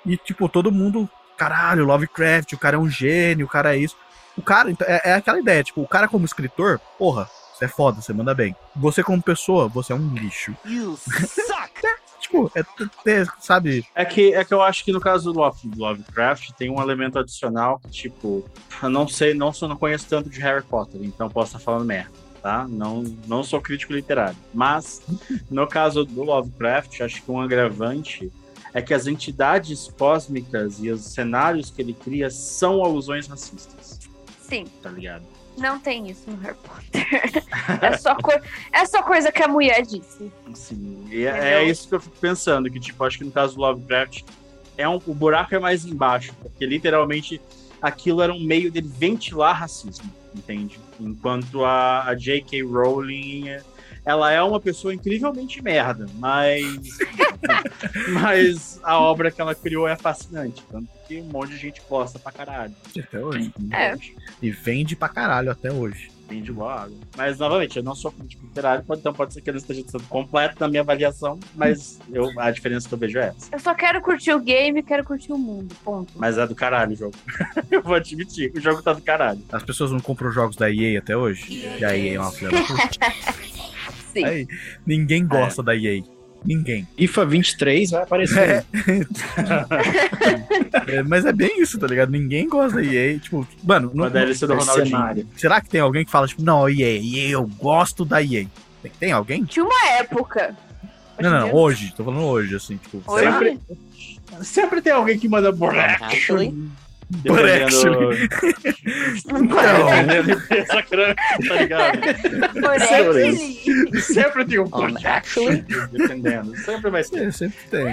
e, tipo, todo mundo, caralho, Lovecraft, o cara é um gênio, o cara é isso. O cara, então, é, é aquela ideia, tipo, o cara como escritor, porra, você é foda, você manda bem. Você como pessoa, você é um lixo. You suck! Tipo, é, é, sabe, É que, é que eu acho que no caso do Love- Lovecraft tem um elemento adicional que, tipo, eu não sei, não, sou, não conheço tanto de Harry Potter, então posso estar falando merda, tá? Não, não sou crítico literário. Mas, no caso do Lovecraft, acho que um agravante é que as entidades cósmicas e os cenários que ele cria são alusões racistas, Sim, tá ligado? não tem isso no Harry Potter. é, só é só coisa que a mulher disse. Assim, e é, é isso que eu fico pensando, que, tipo, acho que no caso do Lovecraft é um, o buraco é mais embaixo, porque literalmente aquilo era um meio dele ventilar racismo, entende? Enquanto a, a J.K. Rowling, ela é uma pessoa incrivelmente merda, mas mas a obra que ela criou é fascinante, tanto que um monte de gente gosta pra caralho. Até hoje. É. E vende pra caralho até hoje. Vende igual água. Mas, novamente, eu não sou crítico literário, então pode ser que ele esteja sendo completo na minha avaliação, mas eu, a diferença que eu vejo é essa. Eu só quero curtir o game, quero curtir o mundo. Ponto. Mas é do caralho o jogo. eu vou admitir, o jogo tá do caralho. As pessoas não compram jogos da EA até hoje? E a EA é uma filha da puta. Sim. Aí, ninguém gosta da EA. Ninguém. FIFA 23 vai aparecer. É, mas é bem isso, tá ligado? Ninguém gosta da EA. Tipo, mano, não, DLC do Ronaldinho. Será que tem alguém que fala, tipo, não, EA, EA, eu gosto da EA? Tem, alguém? Tinha uma época. Não, não, hoje, tô falando hoje, assim, tipo. Hoje? Sempre, sempre tem alguém que manda boneco. Dependendo, dependendo empresa grande, tá ligado? Por Sempre, sempre tem um boneco. actually. Dependendo. Sempre vai ter. É, sempre tem.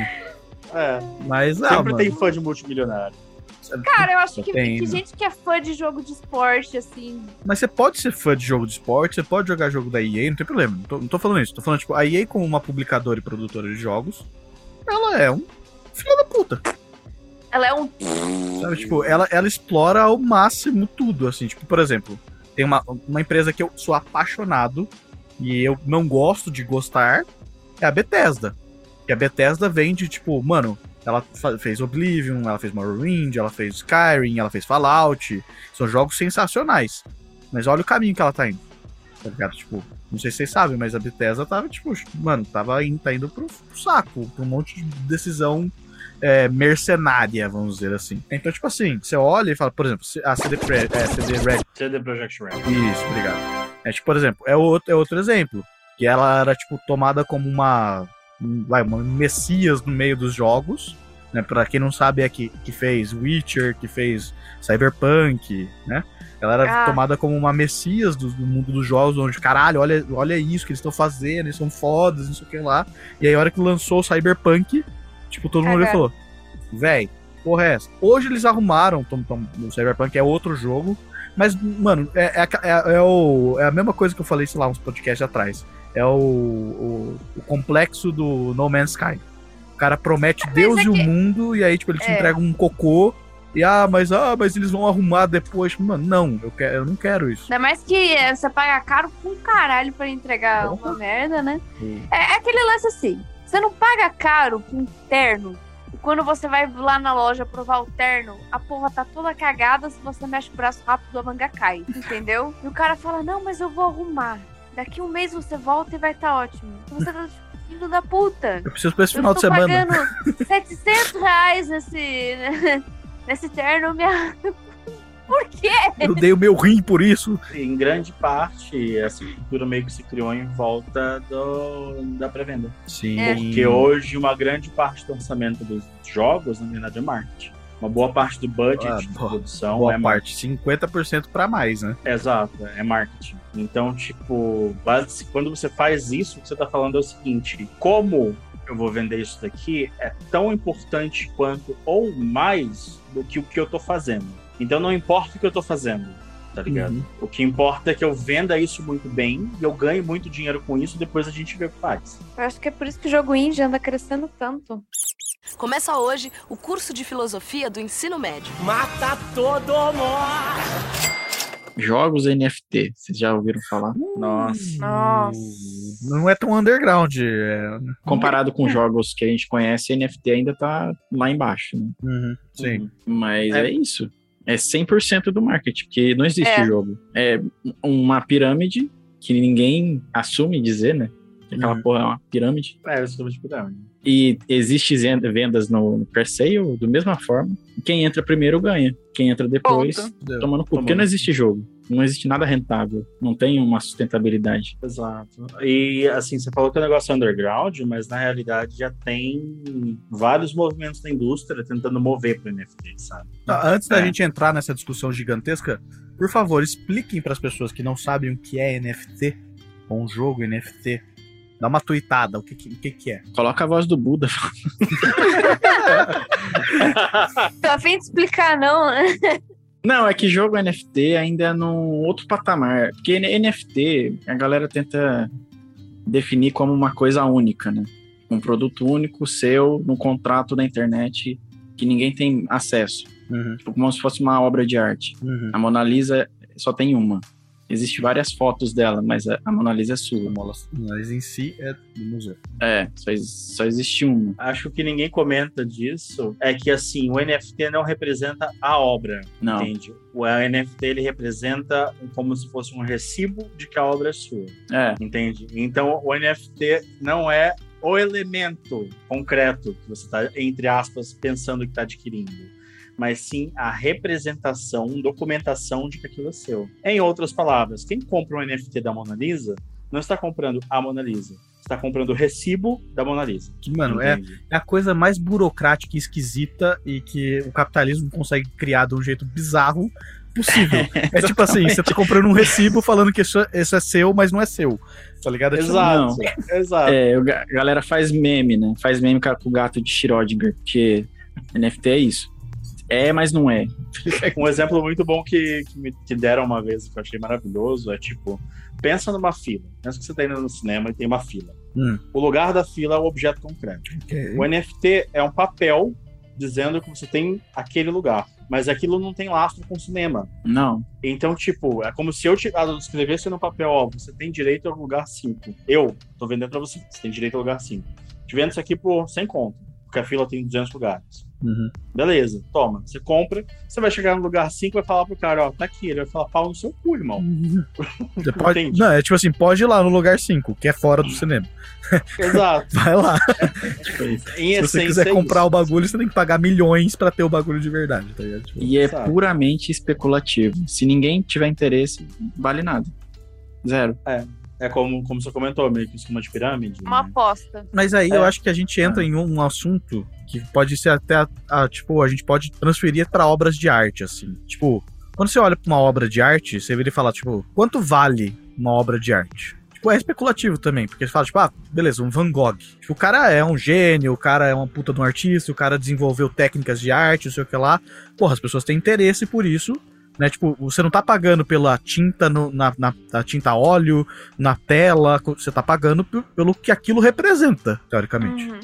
É, Mas, ah, sempre mano, tem fã de multimilionário. Cara, eu acho que, Tem, que mano. gente que é fã de jogo de esporte, assim. Mas você pode ser fã de jogo de esporte, você pode jogar jogo da EA, não tem problema. Não tô, não tô falando isso. Tô falando, tipo, a EA como uma publicadora e produtora de jogos, ela é um filho da puta. Ela é um. Sabe, tipo, ela, ela explora ao máximo tudo, assim. Tipo, por exemplo, tem uma, uma empresa que eu sou apaixonado e eu não gosto de gostar, é a Bethesda. Que a Bethesda vende, tipo, mano, ela fez Oblivion, ela fez Morrowind, ela fez Skyrim, ela fez Fallout. São jogos sensacionais. Mas olha o caminho que ela tá indo. Tá ligado? Tipo, não sei se vocês sabem, mas a Bethesda tava, tipo, mano, tava indo, tá indo pro saco, pra um monte de decisão é, mercenária, vamos dizer assim. Então, tipo assim, você olha e fala, por exemplo, a CD, Pre- é, CD Red CD Projekt Red. isso, obrigado. É tipo, por exemplo, é outro, é outro exemplo. Que ela era, tipo, tomada como uma. um- Vai, uma messias no meio dos jogos. Né? Pra quem não sabe, é que, que fez Witcher, que fez Cyberpunk, né? Ela era Ah. tomada como uma messias do, do mundo dos jogos, onde, caralho, olha, olha isso que eles estão fazendo, eles são fodas, não sei o que lá. E aí, a hora que lançou o Cyberpunk, tipo, todo mundo e falou: véi, porra é essa? Hoje eles arrumaram, tom, tom, o Cyberpunk é outro jogo, mas, mano, é, é, é- é o, é a mesma coisa que eu falei, sei lá, uns podcasts atrás. É o, o, o complexo do No Man's Sky. O cara promete Deus é e o mundo, e aí, tipo, ele te É. entrega um cocô. E ah, mas ah, mas eles vão arrumar depois. Mano, não, eu, quero, eu não quero isso. Ainda mais que é, você paga caro um caralho pra entregar uma merda, né? É, é aquele lance assim: você não paga caro pra um terno. E quando você vai lá na loja provar o terno, a porra tá toda cagada. Se você mexe o braço rápido, a manga cai. Entendeu? E o cara fala: Não, mas eu vou arrumar. Daqui um mês você volta e vai estar ótimo. E você tá tipo, filho da puta. Eu preciso pra esse Eu final de semana. pagando 700 reais nesse, nesse terno. Minha... Por quê? Eu dei o meu rim por isso. Em grande parte, essa cultura meio que se criou em volta do, da pré-venda. Sim. É. Porque hoje uma grande parte do orçamento dos jogos, na verdade, é marketing. Uma boa parte do budget Ah, de boa- produção Boa é parte, 50% pra mais, né? Exato, é marketing. Então, tipo, base- quando você faz isso, o que você tá falando é o seguinte: como eu vou vender isso daqui é tão importante quanto ou mais do que o que eu tô fazendo. Então não importa o que eu tô fazendo, tá ligado? Uhum. O que importa é que eu venda isso muito bem e eu ganhe muito dinheiro com isso, depois a gente vê o que faz. Eu acho que é por isso que o jogo indie anda crescendo tanto. Começa hoje o curso de filosofia do ensino médio. Mata todo mundo! Jogos NFT, vocês já ouviram falar? Nossa. Nossa. Não é tão underground. É... Comparado com jogos que a gente conhece, NFT ainda tá lá embaixo, né? Uhum, sim. Mas É. é, isso. É 100% do marketing, porque não existe É. jogo. É uma pirâmide que ninguém assume dizer, né? Que Aquela Uhum. porra é uma pirâmide. É, eu estou de pirâmide. E existe vendas no pre-sale da mesma forma. Quem entra primeiro ganha. Quem entra depois Ponto. Toma no cu. Porque não existe jogo. Não existe nada rentável. Não tem uma sustentabilidade. Exato. E assim, você falou que o negócio é underground, mas na realidade já tem vários movimentos da indústria tentando mover para NFT, sabe? Ah, Antes da É. gente entrar nessa discussão gigantesca, por favor, expliquem para as pessoas que não sabem o que é NFT, ou um jogo NFT. Dá uma tuitada, o que, que, o que, que é? Coloca a voz do Buda. Tô a fim de explicar, não, né? Não, é que jogo NFT ainda é num outro patamar. Porque NFT, a galera tenta definir como uma coisa única, né? Um produto único seu no contrato da internet que ninguém tem acesso. Uhum, Tipo, como se fosse uma obra de arte. uhum. A Mona Lisa só tem uma. Existem várias fotos dela, mas a a Mona Lisa é sua. Mas em si é do museu. É, só, só existe uma. Acho que ninguém comenta disso é que assim, o NFT não representa a obra, Não. entende? O NFT ele representa como se fosse um recibo de que a obra é sua, É, entende? Então o NFT não é o elemento concreto que você está, entre aspas, pensando que está adquirindo, mas sim a representação, documentação de que aquilo é seu. Em outras palavras, quem compra um NFT da Mona Lisa não está comprando a Mona Lisa, está comprando o recibo da Mona Lisa. Que, mano, é, é a coisa mais burocrática e esquisita e que o capitalismo consegue criar de um jeito bizarro possível. É tipo assim, você tá comprando um recibo falando que isso, isso é seu, mas não é seu. Tá ligado? É tipo, Exato, exato. é a galera faz meme, né? Faz meme com o gato de Schrödinger, porque NFT é isso. É, mas não é. Um exemplo muito bom que, que me que deram uma vez, que eu achei maravilhoso, é tipo, pensa numa fila. Pensa que você tá indo no cinema e tem uma fila. Hum. O lugar da fila é o objeto concreto. ok. O NFT é um papel dizendo que você tem aquele lugar. Mas aquilo não tem lastro com o cinema. Não. Então, tipo, é como se eu te, ah, escrevesse no papel, ó, você tem direito ao lugar 5. Eu tô vendendo pra você, você tem direito ao lugar 5. Te vendo isso aqui por 100 conto, porque a fila tem 200 lugares. Uhum. Beleza, toma. Você compra, você vai chegar no lugar 5 e vai falar pro cara, ó, tá aqui. Ele vai falar, pau no seu cu, irmão. Você pode, Entendi. não, é tipo assim, pode ir lá no lugar 5, que é fora do cinema. Exato. Vai lá. Em Se essência, você quiser é comprar isso. o bagulho, você tem que pagar milhões pra ter o bagulho de verdade, tá ligado? Tipo, E é Sabe. puramente especulativo. Se ninguém tiver interesse, vale nada. Zero. É como, como você comentou, meio que esquema de pirâmide. Uma né? aposta. Mas aí É. eu acho que a gente entra em um assunto que pode ser até, a- a, tipo, a gente pode transferir pra obras de arte, assim. Tipo, quando você olha pra uma obra de arte, você vira e fala, tipo, quanto vale uma obra de arte? Tipo, é especulativo também, porque você fala, tipo, ah, beleza, um Van Gogh. Tipo, o cara é um gênio, o cara é uma puta de um artista, o cara desenvolveu técnicas de arte, não sei o que lá. Porra, as pessoas têm interesse por isso, né? Tipo, você não tá pagando pela tinta no- na, na, na tinta a óleo, na tela, você tá pagando pelo que aquilo representa, teoricamente. Uhum.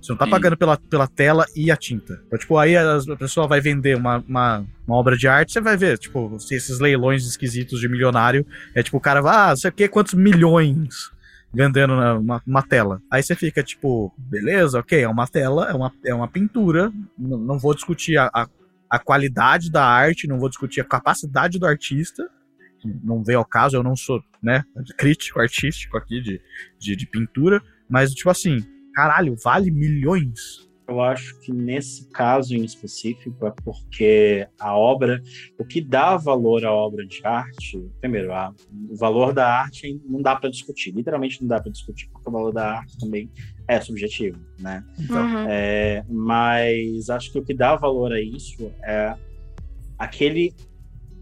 Você não tá Sim. pagando pela, pela tela e a tinta. Então, tipo, aí as- a pessoa vai vender uma, uma, uma obra de arte, você vai ver, tipo, se esses leilões esquisitos de milionário, é tipo, o cara vai, ah, não sei o que, quantos milhões vendendo na- uma, uma tela. Aí você fica, tipo, beleza, ok, é uma tela, é uma, é uma pintura, n- não vou discutir a, a, a qualidade da arte, não vou discutir a capacidade do artista, não veio ao caso, eu não sou, né, crítico artístico aqui de, de, de pintura, mas, tipo assim, caralho, vale milhões. Eu acho que nesse caso em específico é porque a obra, o que dá valor à obra de arte, primeiro, a- o valor da arte não dá para discutir, literalmente não dá para discutir, porque o valor da arte também é subjetivo, né? Então, Uhum. É, mas acho que o que dá valor a isso é aquele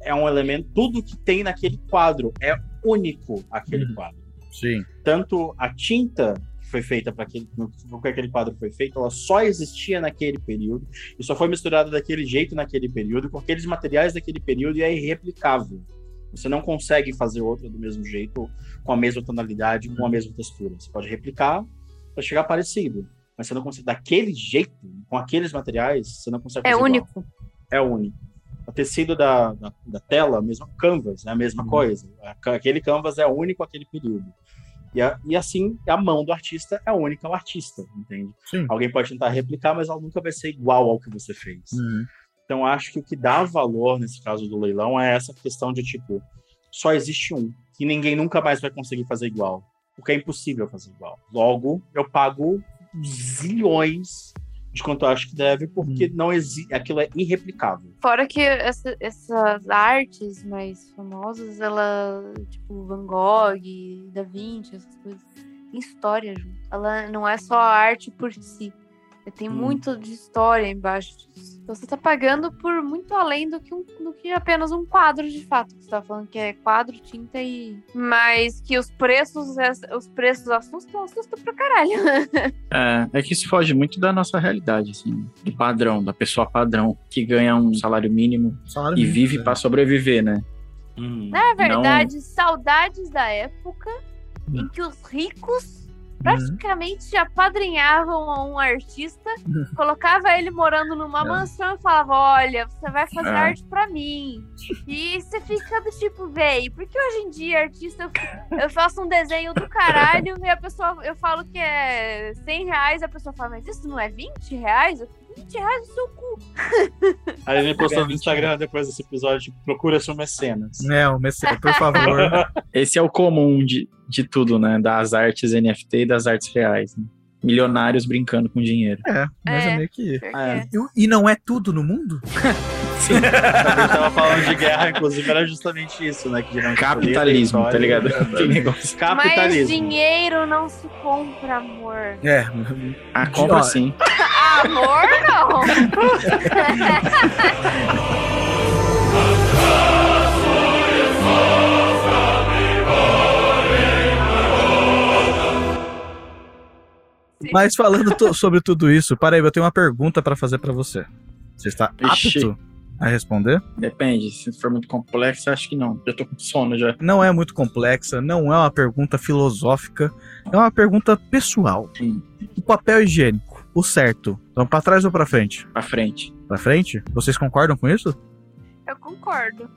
é um elemento, tudo que tem naquele quadro é único aquele Uhum. quadro. sim. Tanto a tinta foi feita para aquele, que aquele quadro foi feito, ela só existia naquele período e só foi misturada daquele jeito naquele período com aqueles materiais daquele período e é irreplicável. Você não consegue fazer outra do mesmo jeito, com a mesma tonalidade, com a mesma textura. Você pode replicar para chegar parecido, mas você não consegue daquele jeito, com aqueles materiais, você não consegue É fazer igual único. é único. O tecido da, da, da tela, mesmo canvas, é a mesma coisa. A- Aquele canvas é único aquele período. E, a- e assim, a mão do artista é única ao artista, entende? Sim. Alguém pode tentar replicar, mas ela nunca vai ser igual ao que você fez. Uhum. Então, acho que o que dá valor nesse caso do leilão é essa questão de, tipo, só existe um, e ninguém nunca mais vai conseguir fazer igual. Porque é impossível fazer igual. Logo, eu pago zilhões de quanto eu acho que deve, porque não existe. Aquilo é irreplicável. Fora que essa- essas artes mais famosas, ela, tipo, Van Gogh, Da Vinci, essas coisas, tem história junto. Ela não é só a arte por si. Tem Hum. muito de história embaixo disso. Então você tá pagando por muito além do que, um, do que apenas um quadro de fato. Você tá falando que é quadro, tinta e. Mas que os preços, os preços assustam, assustam pra caralho. É, é que isso foge muito da nossa realidade, assim, do padrão, da pessoa padrão que ganha um salário mínimo Salário e mínimo, vive né? pra sobreviver, né? Hum. Na verdade, saudades da época Hum. em que os ricos praticamente apadrinhavam um artista, colocava ele morando numa É. mansão e falava: Olha, você vai fazer É. arte pra mim. E você fica do tipo, véi, porque hoje em dia, artista, eu, eu faço um desenho do caralho e a pessoa, eu falo que é 100 reais, a pessoa fala, mas isso não é 20 reais? Eu, 20 reais no seu cu. Aí ele postou no Instagram depois desse episódio, tipo, procura seu mecenas. É, o Messias, por favor. Esse é o comum de, de tudo, né? Das artes NFT e das artes reais. né? Milionários brincando com dinheiro. É, mas é, É. meio que. Porque- É. E, e não é tudo no mundo? A gente tava falando de guerra, inclusive, era justamente isso, né? Que geralmente Capitalismo, tá ligado? história. Que negócio. Mas Capitalismo. dinheiro não se compra, amor. É. A compra Ó, sim. Amor, não. Mas falando to- sobre tudo isso, Paraíba, eu tenho uma pergunta pra fazer pra você. Você está Ixi. A responder? Depende. Se for muito complexo, acho que não. Já tô com sono já. Não é muito complexa, não é uma pergunta filosófica, é uma pergunta pessoal. Hum. O papel higiênico, o certo. Então, pra trás ou pra frente? Pra frente. Pra frente? Vocês concordam com isso? Eu concordo.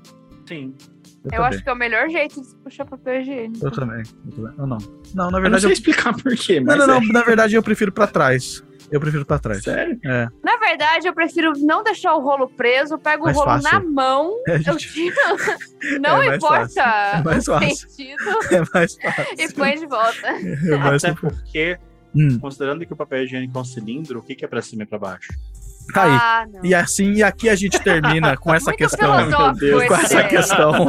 Sim. Eu, também. acho que é o melhor jeito de se puxar papel higiênico. Eu também. Eu também. Ou não. Não, na Eu não verdade. sei Eu... explicar por quê, Não, mas não, não. é. Na verdade, eu prefiro pra trás. Eu prefiro pra trás. Sério? É. Na verdade, eu prefiro não deixar o rolo preso, eu pego Mais o rolo fácil. na mão, É, eu gente, tiro. Não É importa fácil. É mais o fácil. sentido é mais fácil. e põe de volta. É mais Até porque, Hum, considerando que o papel higiênico é um cilindro, o que, é pra cima e pra baixo? tá aí. Ah. E assim, e aqui a gente termina com essa Muito questão. com essa questão.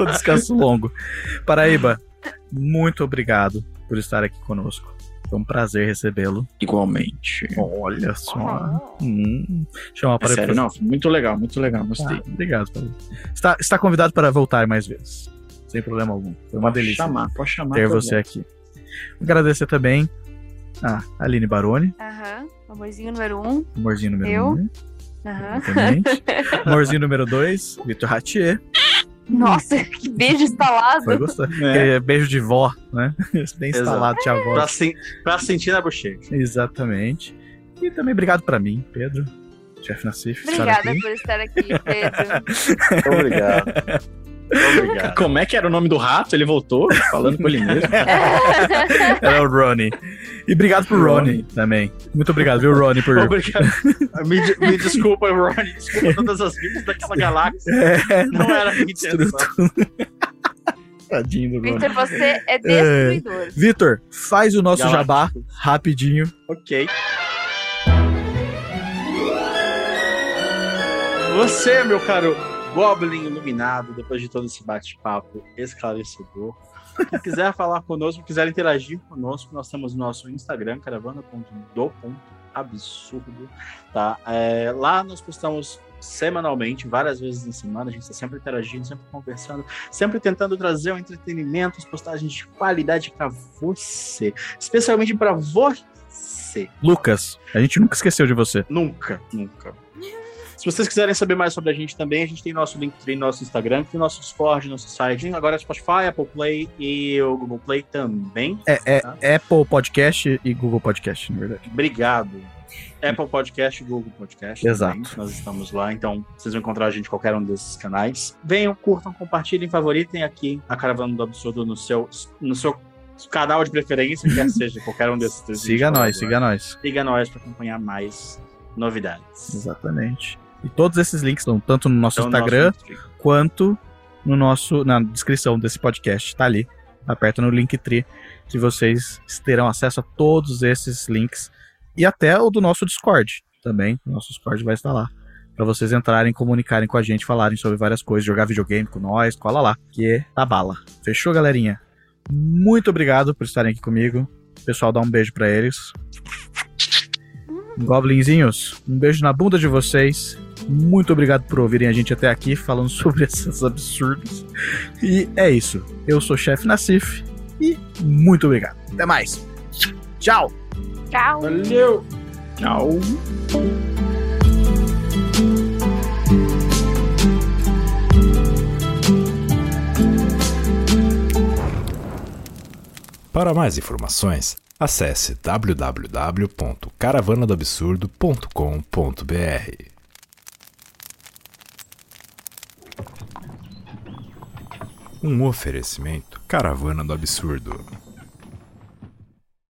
o descanso longo. Paraíba, muito obrigado por estar aqui conosco. Foi um prazer recebê-lo. Igualmente. Olha só. Oh. Hum, chama É para sério, não. foi Muito legal, muito legal. Gostei. Ah, obrigado, Paraíba. Está, está convidado para voltar mais vezes. Sem problema algum. Foi uma Pode delícia chamar, pode chamar. ter você aqui. Agradecer também a Aline Baroni, Aham. Amorzinho número um. amorzinho número Eu? 1. Um, Aham. exatamente. amorzinho número 2, Vitor Ratier. Nossa, que beijo instalado. Foi gostoso. É. É, beijo de vó, né? Bem instalado, tia avó. Pra, sen- pra sentir na bochecha. Exatamente. E também obrigado pra mim, Pedro, chefe Nassif. estar Obrigada aqui. por estar aqui, Pedro. Obrigado. Obrigado. Como é que era o nome do rato? Ele voltou falando com ele mesmo. Era o Ronnie. E obrigado pro Ronnie também. Muito obrigado, viu, Ronnie, por. Obrigado. Me, de- me desculpa, Ronnie. Desculpa todas as vidas daquela galáxia. É, Não era a minha intenção. Tadinho do. Victor, você é destruidor. Vitor, faz o nosso Galáctico. jabá rapidinho. Ok. Você, meu caro Goblin Iluminado, depois de todo esse bate-papo esclarecedor, se quiser falar conosco, quiser interagir conosco, nós temos o nosso Instagram, caravana.do.absurdo, tá? É, lá nós postamos semanalmente, várias vezes na semana, a gente está sempre interagindo, sempre conversando, sempre tentando trazer um entretenimento, as postagens de qualidade para você, especialmente para você. Lucas, a gente nunca esqueceu de você. Nunca, nunca. Se vocês quiserem saber mais sobre a gente também, a gente tem nosso Linktree, nosso Instagram, tem nosso Discord, nosso site, agora é Spotify, Apple Play e o Google Play também. É, é Tá. Apple Podcast e Google Podcast, na verdade. Obrigado. Apple Podcast, Google Podcast. Exato. também, nós estamos lá, então vocês vão encontrar a gente em qualquer um desses canais. Venham, curtam, compartilhem, favoritem aqui a Caravana do Absurdo no seu, no seu canal de preferência, quer seja qualquer um desses. Siga nós, siga nós. Siga nós para acompanhar mais novidades. Exatamente. E todos esses links estão tanto no nosso Então, Instagram nosso quanto no nosso na descrição desse podcast, tá ali. Aperta no Linktree que vocês terão acesso a todos esses links e até o do nosso Discord também. O nosso Discord vai estar lá para vocês entrarem, comunicarem com a gente, falarem sobre várias coisas, jogar videogame com nós, cola lá, que é da bala. Fechou, galerinha? Muito obrigado por estarem aqui comigo. Pessoal, dá um beijo para eles. Goblinzinhos, um beijo na bunda de vocês. Muito obrigado por ouvirem a gente até aqui falando sobre esses absurdos. E é isso. Eu sou o chefe Nassif e muito obrigado. Até mais. Tchau. Tchau. Valeu. Tchau. Para mais informações, acesse www.caravanadoabsurdo.com.br. Um oferecimento Caravana do Absurdo.